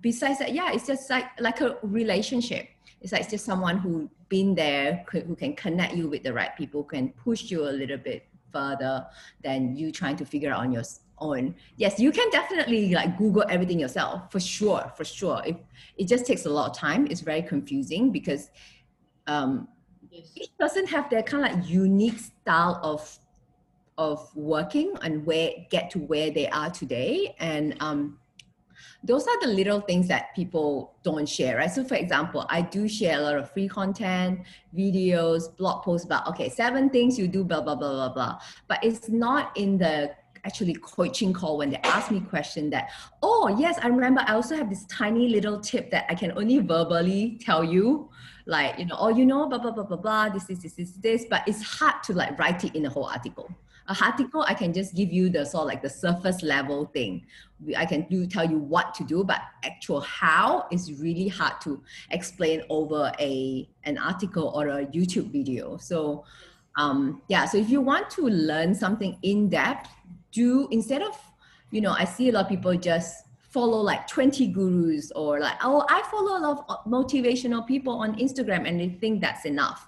besides that, yeah, it's just like like a relationship. It's like it's just someone who been there who can connect you with the right people, can push you a little bit further than you trying to figure out on your own. Yes, you can definitely like Google everything yourself for sure, for sure. If it just takes a lot of time, it's very confusing because um, yes. each person have their kind of like unique style of of working and where get to where they are today and um, those are the little things that people don't share, right? So, for example, I do share a lot of free content, videos, blog posts about, okay, seven things you do, blah, blah, blah, blah, blah. But it's not in the actually coaching call when they ask me question that, oh, yes, I remember I also have this tiny little tip that I can only verbally tell you. Like, you know, oh, you know, blah, blah, blah, blah, blah, this, this, this, this, this, but it's hard to like write it in a whole article a article i can just give you the sort of like the surface level thing. I can do tell you what to do but actual how is really hard to explain over a an article or a youtube video. So um yeah so if you want to learn something in depth do instead of you know i see a lot of people just follow like 20 gurus or like oh i follow a lot of motivational people on instagram and they think that's enough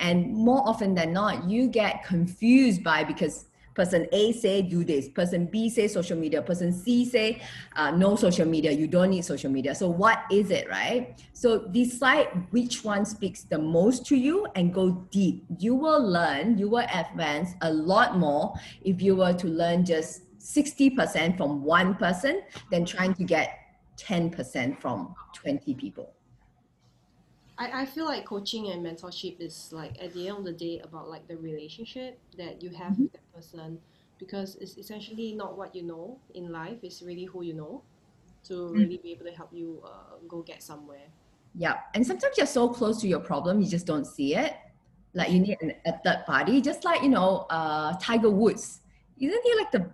and more often than not, you get confused by because person A say do this, person B say social media, person C say uh, no social media, you don't need social media. So what is it, right? So decide which one speaks the most to you and go deep. You will learn, you will advance a lot more if you were to learn just 60% from one person than trying to get 10% from 20 people. I, I feel like coaching and mentorship is like at the end of the day about like the relationship that you have mm-hmm. with that person because it's essentially not what you know in life it's really who you know to mm-hmm. really be able to help you uh, go get somewhere. Yeah and sometimes you're so close to your problem you just don't see it. Like you need an, a third party just like you know uh, tiger woods. Isn't he like the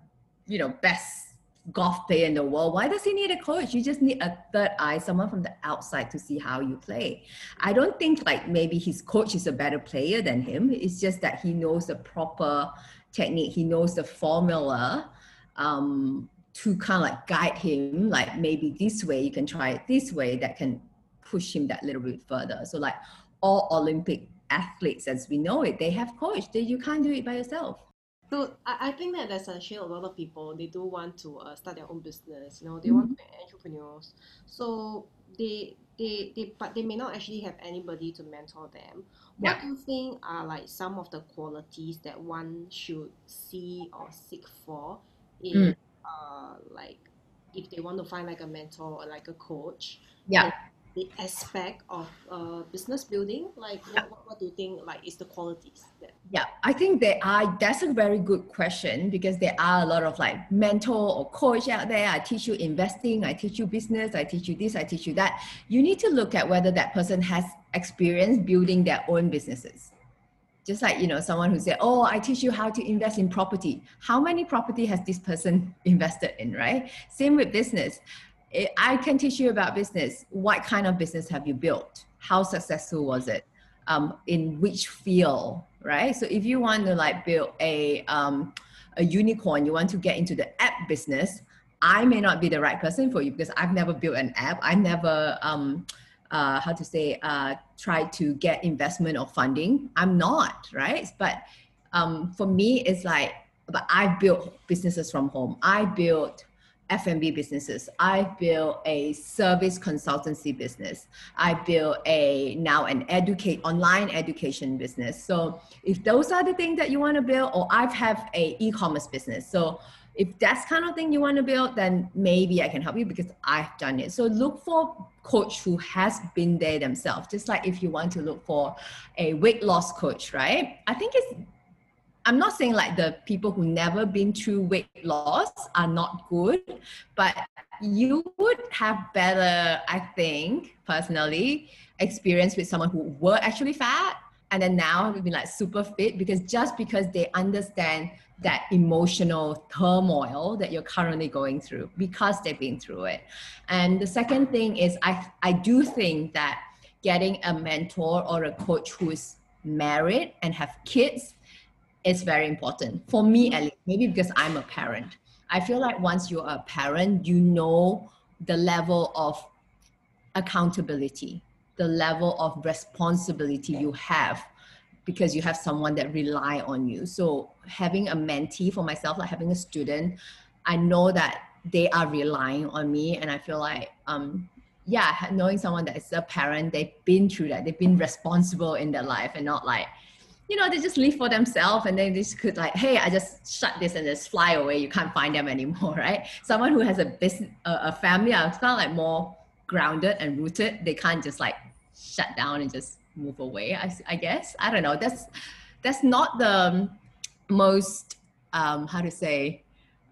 you know best golf player in the world. Why does he need a coach? You just need a third eye, someone from the outside to see how you play. I don't think like maybe his coach is a better player than him. It's just that he knows the proper technique, he knows the formula um, to kind of like guide him, like maybe this way, you can try it this way, that can push him that little bit further. So like all Olympic athletes as we know it, they have coach. They, you can't do it by yourself. So I, I think that there's actually a lot of people they do want to uh, start their own business. You know, they mm-hmm. want to be entrepreneurs. So they they they but they may not actually have anybody to mentor them. What yeah. do you think are like some of the qualities that one should see or seek for in mm. uh like if they want to find like a mentor or like a coach? Yeah the aspect of uh, business building? Like, what, what, what, do you think like is the qualities? That- yeah, I think there are. That's a very good question because there are a lot of like mentor or coach out there. I teach you investing. I teach you business. I teach you this. I teach you that. You need to look at whether that person has experience building their own businesses just like you know someone who said oh i teach you how to invest in property how many property has this person invested in right same with business I can teach you about business. What kind of business have you built? How successful was it? Um, in which field, right? So if you want to like build a um, a unicorn, you want to get into the app business, I may not be the right person for you because I've never built an app. I never um, uh, how to say uh, try to get investment or funding. I'm not right, but um, for me, it's like, but I built businesses from home. I built F&B businesses. I built a service consultancy business. I built a now an educate online education business. So if those are the things that you want to build, or I've have a e-commerce business. So if that's kind of thing you want to build, then maybe I can help you because I've done it. So look for coach who has been there themselves. Just like if you want to look for a weight loss coach, right? I think it's I'm not saying like the people who never been through weight loss are not good, but you would have better, I think, personally, experience with someone who were actually fat and then now have been like super fit because just because they understand that emotional turmoil that you're currently going through because they've been through it. And the second thing is I I do think that getting a mentor or a coach who is married and have kids is very important. For me at least maybe because i'm a parent. I feel like once you're a parent you know the level of accountability the level of responsibility you have because you have someone that rely on you. So having a mentee for myself like having a student i know that they are relying on me and i feel like um yeah knowing someone that is a parent they've been through that. They've been responsible in their life and not like you know they just live for themselves and they just could like hey i just shut this and just fly away you can't find them anymore right someone who has a business a, family I'm kind of like more grounded and rooted they can't just like shut down and just move away i, I guess i don't know that's that's not the most um how to say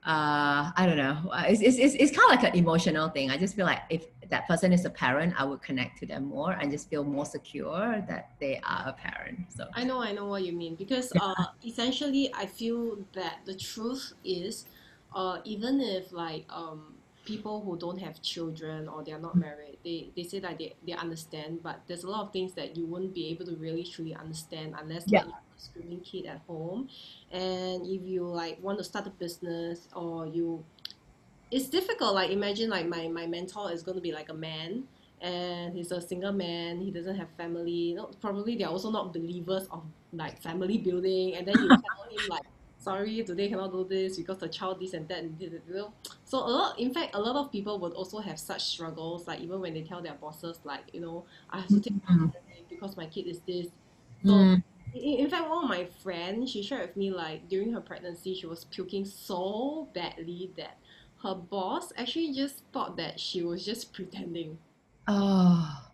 uh, I don't know. It's, it's, it's, it's kind of like an emotional thing. I just feel like if that person is a parent, I would connect to them more and just feel more secure that they are a parent. So I know, I know what you mean because uh, essentially, I feel that the truth is, uh, even if like um, people who don't have children or they are not married, they, they say that they, they understand, but there's a lot of things that you wouldn't be able to really truly understand unless Yeah. like, you have a screaming kid at home. And if you like want to start a business or you it's difficult. Like imagine like my, my mentor is going to be like a man and he's a single man. He doesn't have family. You know, probably they're also not believers of like family building. And then you tell him like, sorry, today cannot do this because the child this and that and this. You know, so a lot. In fact, a lot of people would also have such struggles. Like even when they tell their bosses, like you know, I have to take leave because my kid is this. So Mm. in, in fact, one of my friends, she shared with me like during her pregnancy, she was puking so badly that her boss actually just thought that she was just pretending. oh,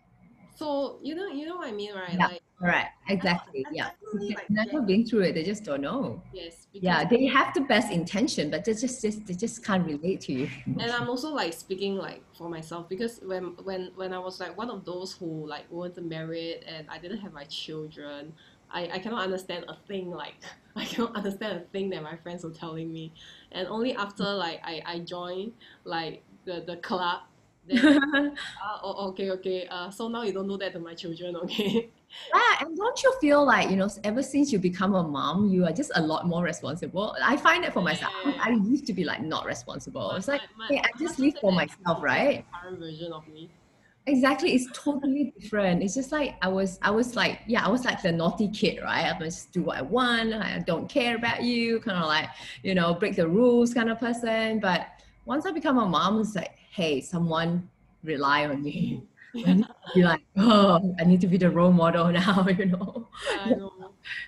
So you know, you know what I mean, right? Yeah. Like right, exactly. I Yeah, definitely, they've like, never been through it. They just don't know. yes, Yeah, they have the best intention, but they just, just they just can't relate to you. and I'm also like speaking like for myself because when when when I was like one of those who like wasn't married and I didn't have my children, I, I cannot understand a thing like I cannot understand a thing that my friends were telling me, and only after like I I joined like the the club. Then, ah, oh, okay, okay. Uh, so now you don't do that to my children, okay? Yeah, and don't you feel like, you know, ever since you become a mom, you are just a lot more responsible? I find it for myself. Yeah. I used to be like not responsible. My- It's like, my- hey, I just live for myself, right? Current version of me. Exactly. It's totally different. It's just like I was I was like, yeah, I was like the naughty kid, right? I just do what I want. I don't care about you, kind of like, you know, break the rules kind of person. But once I become a mom, it's like, hey, someone rely on me. To be like, oh, I need to be the role model now, you know. I know.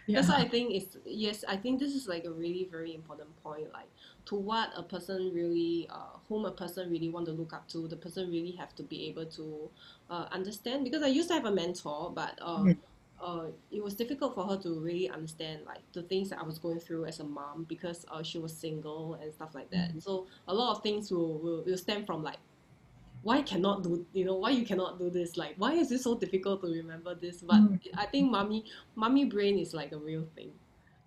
Yeah. That's why I think it's yes. I think this is like a really very important point. Like to what a person really, uh, whom a person really want to look up to, the person really have to be able to uh, understand. Because I used to have a mentor, but uh, Mm. uh, it was difficult for her to really understand like the things that I was going through as a mom because uh, she was single and stuff like that. So a lot of things will, will, will stem from like why cannot do you know why you cannot do this like why is it so difficult to remember this but Mm. i think mommy mommy brain is like a real thing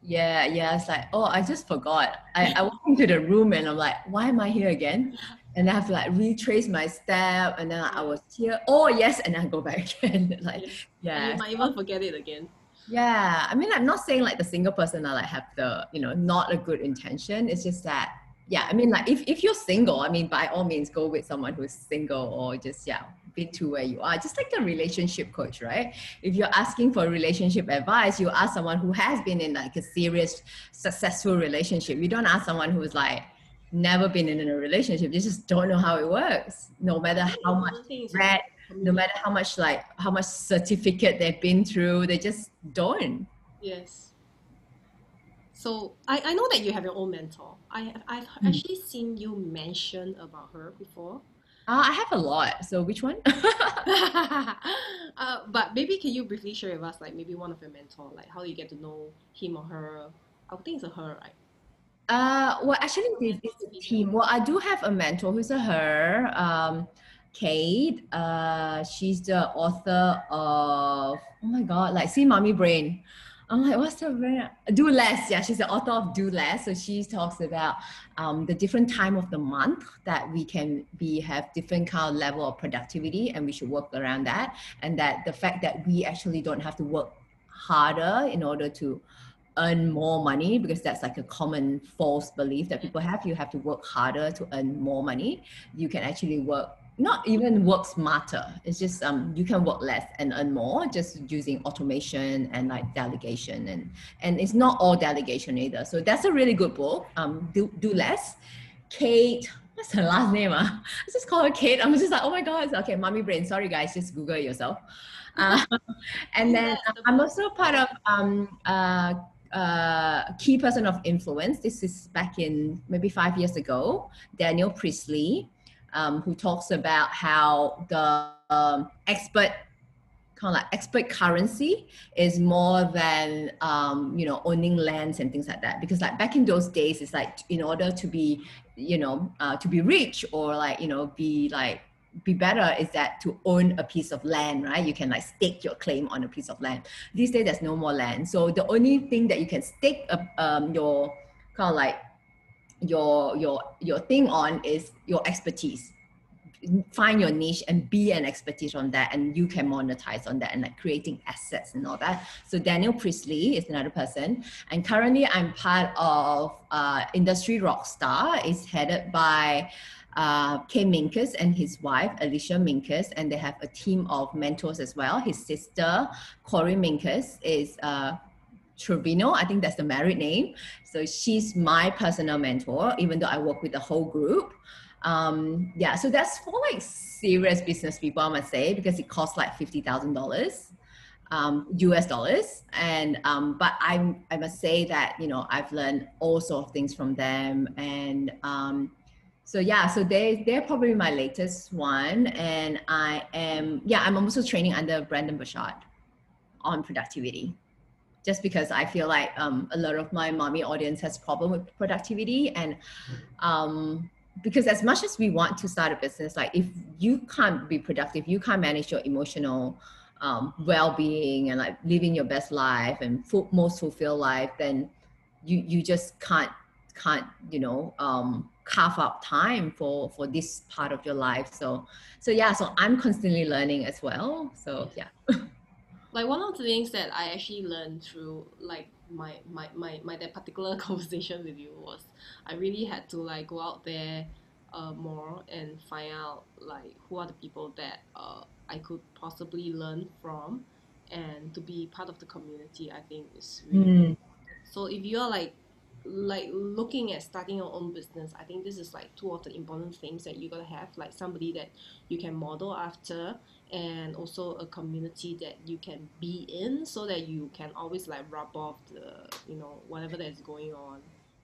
Yeah, yeah. It's like, oh, I just forgot. I, I walk into the room and I'm like, why am I here again? And I have to like retrace my step and then I was here. Oh yes, and then I go back again. like, yeah. you might even forget it again Yeah. I mean, I'm not saying like the single person that like have the, you know, not a good intention. It's just that, yeah, I mean, like if, if you're single, I mean, by all means go with someone who's single or just, yeah, to where you are. Just like a relationship coach, right? If you're asking for relationship advice, you ask someone who has been in like a serious, successful relationship. You don't ask someone who's like never been in a relationship. You just don't know how it works. No matter how much read, no matter how much like how much certificate they've been through, they just don't. yes so I, I know that you have your own mentor I, i've Hmm. actually seen you mention about her before Uh, I have a lot. So which one? uh, but maybe can you briefly share with us like maybe one of your mentor like how you get to know him or her i think it's a her right uh, well, actually, this is a team. Well, I do have a mentor who's a her, um, Kate. Uh, she's the author of oh my god, like See Mommy Brain. I'm like, what's the brand? Do less. Yeah, she's the author of Do Less. So she talks about um, the different time of the month that we can be have different kind of level of productivity, and we should work around that. And that the fact that we actually don't have to work harder in order to earn more money because that's like a common false belief that people have. You have to work harder to earn more money. You can actually work not even work smarter. It's just um, you can work less and earn more just using automation and like delegation and and it's not all delegation either. So that's a really good book. Um, do do less. Kate, what's her last name? Uh? I just call her Kate. I'm just like, oh my god. Okay, mommy brain. Sorry guys, just Google yourself. Uh, and then I'm also part of um, uh, uh, key person of influence. This is back in maybe five years ago. Daniel Priestley um, who talks about how the um, expert kind of like expert currency is more than um, you know owning lands and things like that. Because like back in those days it's like in order to be you know uh, to be rich or like you know be like be better is that to own a piece of land right? You can like stake your claim on a piece of land. These days there's no more land. So the only thing that you can stake a, um, your kind of like your your your thing on is your expertise. Find your niche and be an expertise on that and you can monetize on that and like creating assets and all that. So daniel priestley is another person and currently i'm part of uh, industry rockstar. Is headed by uh, Kay Minkus and his wife, Alicia Minkus, and they have a team of mentors as well. His sister, Corey Minkus, is uh, Trevino. I think that's the married name. So she's my personal mentor, even though I work with the whole group. Um, yeah, so that's for like serious business people, I must say, because it costs like fifty thousand dollars, um, US dollars. And um, but I I must say that you know I've learned all sorts of things from them, and um, so yeah, so they they're probably my latest one, and I am yeah I'm also training under Brendon Burchard on productivity just because I feel like um, a lot of my mommy audience has problem with productivity and um, because as much as we want to start a business, like if you can't be productive, you can't manage your emotional um, well-being and like living your best life and most fulfilled life, then you you just can't can't you know um, carve out time for for this part of your life. So so yeah, so I'm constantly learning as well. So yeah. like one of the things that I actually learned through like my my, my, my that particular conversation with you was I really had to like go out there uh, more and find out like who are the people that uh, I could possibly learn from and to be part of the community I think is really mm. so if you're like like looking at starting your own business i think this is like two of the important things that you gotta have like somebody that you can model after and also a community that you can be in so that you can always like rub off the you know whatever that's going on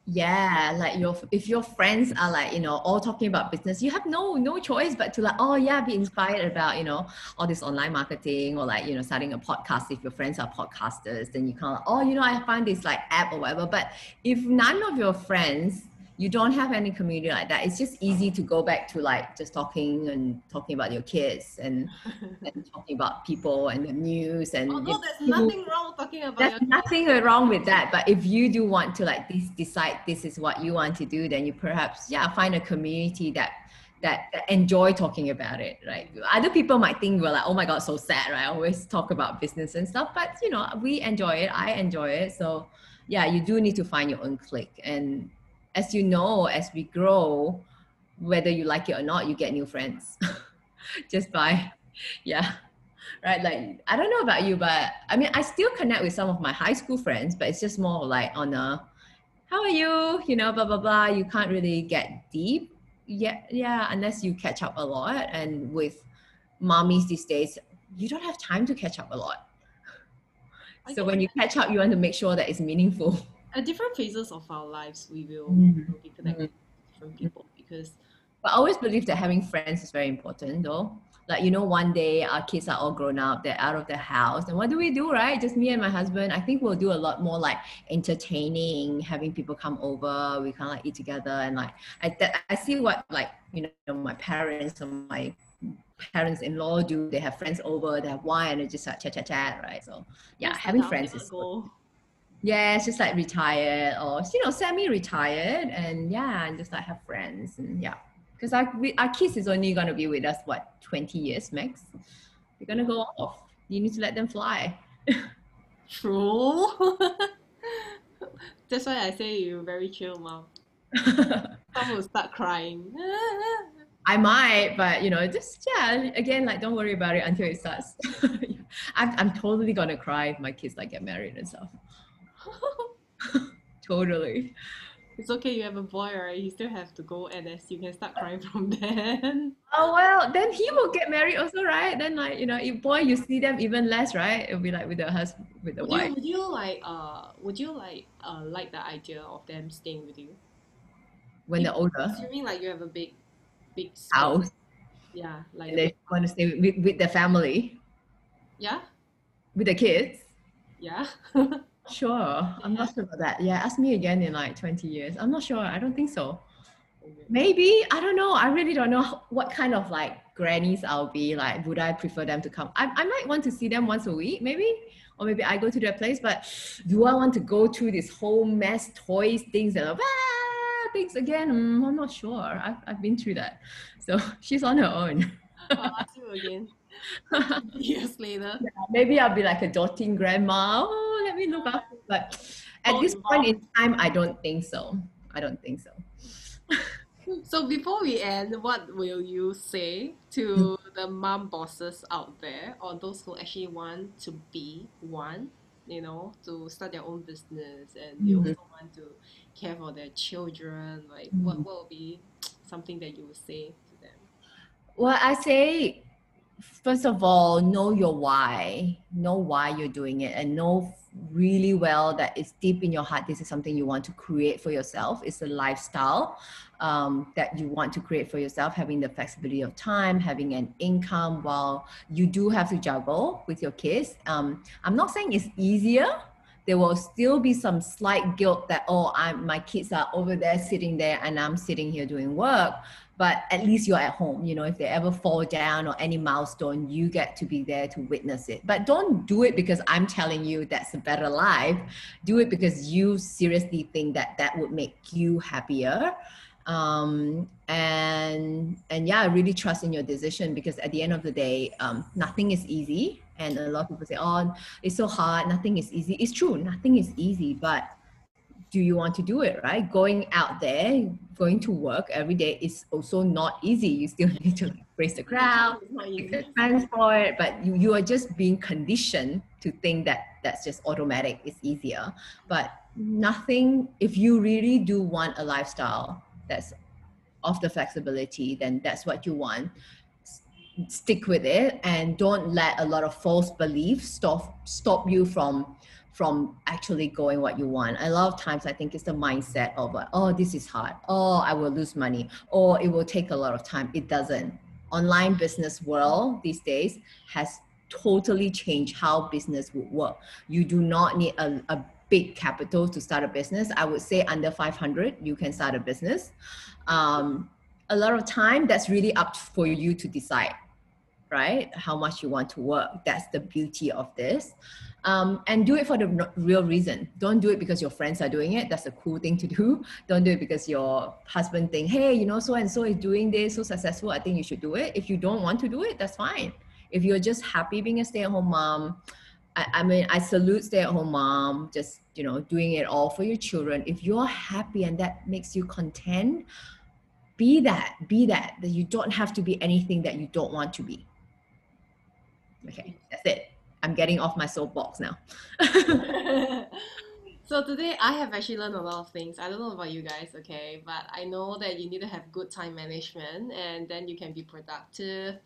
yeah like your if your friends are like you know all talking about business you have no no choice but to like oh yeah be inspired about you know all this online marketing or like you know starting a podcast. If your friends are podcasters then you kind of oh you know i find this like app or whatever. But if none of your friends you don't have any community like that it's just easy to go back to like just talking and talking about your kids and, and talking about people and the news and although there's nothing wrong talking about there's nothing kids. wrong with that but if you do want to like this decide this is what you want to do then you perhaps yeah find a community that that, that enjoy talking about it, right? Other people might think we're like, oh my god, so sad, right? I always talk about business and stuff, but you know, we enjoy it. I enjoy it. So yeah, you do need to find your own clique and as you know, as we grow, whether you like it or not, you get new friends just by, yeah, right? Like, I don't know about you, but I mean, I still connect with some of my high school friends, but it's just more like on a, how are you? You know, blah, blah, blah. You can't really get deep. Yeah, yeah, unless you catch up a lot. And with mommies these days, you don't have time to catch up a lot. So when you catch up, you want to make sure that it's meaningful at different phases of our lives, we will mm-hmm. be connected mm-hmm. different people because. But I always believe that having friends is very important, though. Like you know, one day our kids are all grown up, they're out of the house, and what do we do, right? Just me and my husband. I think we'll do a lot more like entertaining, having people come over. We kind of like eat together, and like I, I see what like you know my parents and my parents-in-law do. They have friends over, they have wine, and just like chat, chat, chat, right? So yeah, That's having friends is. Cool Yeah, it's just like retired or you know semi-retired, and yeah, and just like have friends and yeah. Because our we, our kids is only gonna be with us what twenty years max. They're gonna go off. You need to let them fly. True. That's why I say you're very chill, mom. Some will start crying. I might, but you know, just yeah. Again, like don't worry about it until it starts. I'm I'm totally gonna cry if my kids like get married and stuff. totally. It's okay, you have a boy, right? You still have to go and NS. You can start crying from then. Oh well, then he will get married also, right? Then like you know, if boy you see them even less, right? It'll be like with the husband, with the Would wife. you, would you like uh would you like uh like the idea of them staying with you? when they're older, Assuming like you have a big big house, Yeah, like and they want to stay with, with, with their family, yeah, with the kids. yeah. Sure, I'm not sure about that. Yeah, ask me again in like 20 years. I'm not sure. I don't think so. Maybe I don't know. I really don't know what kind of like grannies I'll be. Like, would I prefer them to come? I, I might want to see them once a week, maybe, or maybe I go to their place. But do I want to go through this whole mess, toys, things, and ah, things again? Mm, I'm not sure. I've, I've been through that. So she's on her own. I'll ask you again years later. maybe I'll be like a doting grandma. Oh, let me look after. But at Oh, this you point in time, I don't think so. I don't think so. So before we end, what will you say to the mom bosses out there or those who actually want to be one, you know, to start their own business and they Mhm. also want to care for their children? Like what, Mhm. what would be something that you would say to them? Well, I say, first of all, know your why. Know why you're doing it and know really well that it's deep in your heart. This is something you want to create for yourself. It's a lifestyle um, that you want to create for yourself, having the flexibility of time, having an income while you do have to juggle with your kids. Um, I'm not saying it's easier. There will still be some slight guilt that, oh, I'm, my kids are over there sitting there and I'm sitting here doing work but at least you're at home you know if they ever fall down or any milestone you get to be there to witness it. But don't do it because i'm telling you that's a better life. Do it because you seriously think that that would make you happier. Um and and yeah i really trust in your decision because at the end of the day um nothing is easy. And a lot of people say oh it's so hard. Nothing is easy. It's true. Nothing is easy but do you want to do it right? Going out there going to work every day is also not easy. You still need to like, raise the crowd It's not take easy. the transport but you, you are just being conditioned to think that that's just automatic it's easier. But nothing if you really do want a lifestyle that's of the flexibility then that's what you want stick with it and don't let a lot of false beliefs stop stop you from from actually going what you want. A lot of times I think it's the mindset of oh, this is hard. Oh, I will lose money. Or it will take a lot of time. It doesn't. Online business world these days has totally changed how business would work. You do not need a, a big capital to start a business. I would say under 500, you can start a business. Um, a lot of time that's really up for you to decide right? How much you want to work. That's the beauty of this. Um, and do it for the real reason. Don't do it because your friends are doing it. That's a cool thing to do. Don't do it because your husband think hey you know so and so is doing this so successful. I think you should do it. If you don't want to do it that's fine. If you're just happy being a stay-at-home mom I, I mean i salute stay-at-home mom just you know doing it all for your children. If you're happy and that makes you content be that be that that you don't have to be anything that you don't want to be okay that's it i'm getting off my soapbox now so today I have actually learned a lot of things. I don't know about you guys, okay, but I know that you need to have good time management and then you can be productive.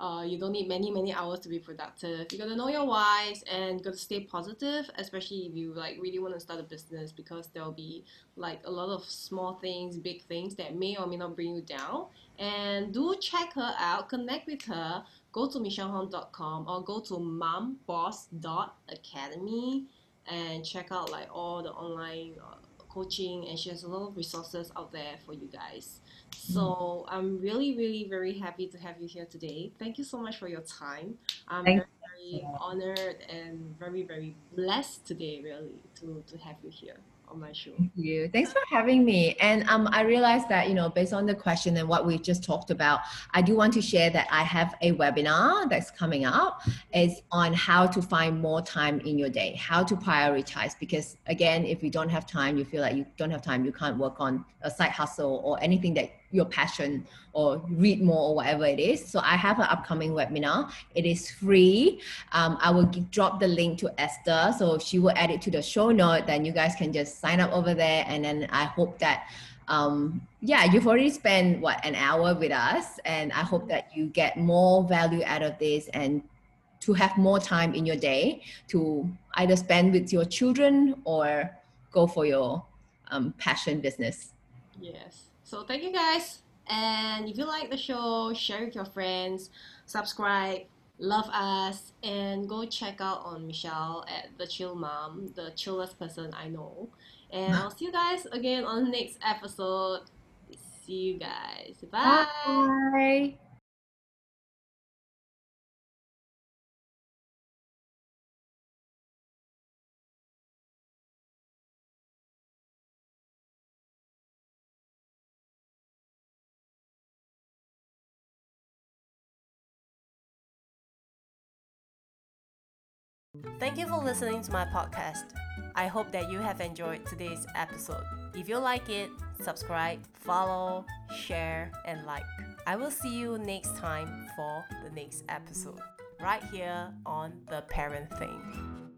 Uh, you don't need many many hours to be productive. You gotta know your whys and you gotta stay positive, especially if you like really want to start a business because there'll be like a lot of small things, big things that may or may not bring you down. And do check her out, connect with her. Go to michelleHong.com or go to momboss.academy and check out like all the online uh, coaching and she has a lot of resources out there for you guys mm-hmm. So I'm really, really, very happy to have you here today. Thank you so much for your time. I'm Thank very, very honored and very, very blessed today, really, to, to have you here on my show. Thank you. Thanks for having me. And um, I realized that, you know, based on the question and what we just talked about, I do want to share that I have a webinar that's coming up. It's on how to find more time in your day, how to prioritize. Because again, if you don't have time, you feel like you don't have time, you can't work on a side hustle or anything that your passion or read more or whatever it is. So I have an upcoming webinar. It is free. Um, I will g- drop the link to Esther. So she will add it to the show note. Then you guys can just sign up over there. And then I hope that, um, yeah, you've already spent what, an hour with us. And I hope that you get more value out of this and to have more time in your day to either spend with your children or go for your um, passion business. Yes. So thank you guys. And if you like the show, share with your friends, subscribe, love us, and go check out on Michelle at the Chill Mom, the chillest person I know. And I'll see you guys again on the next episode. See you guys. Bye. Bye. Thank you for listening to my podcast. I hope that you have enjoyed today's episode. If you like it, subscribe, follow, share, and like. I will see you next time for the next episode, right here on The Parent Thing.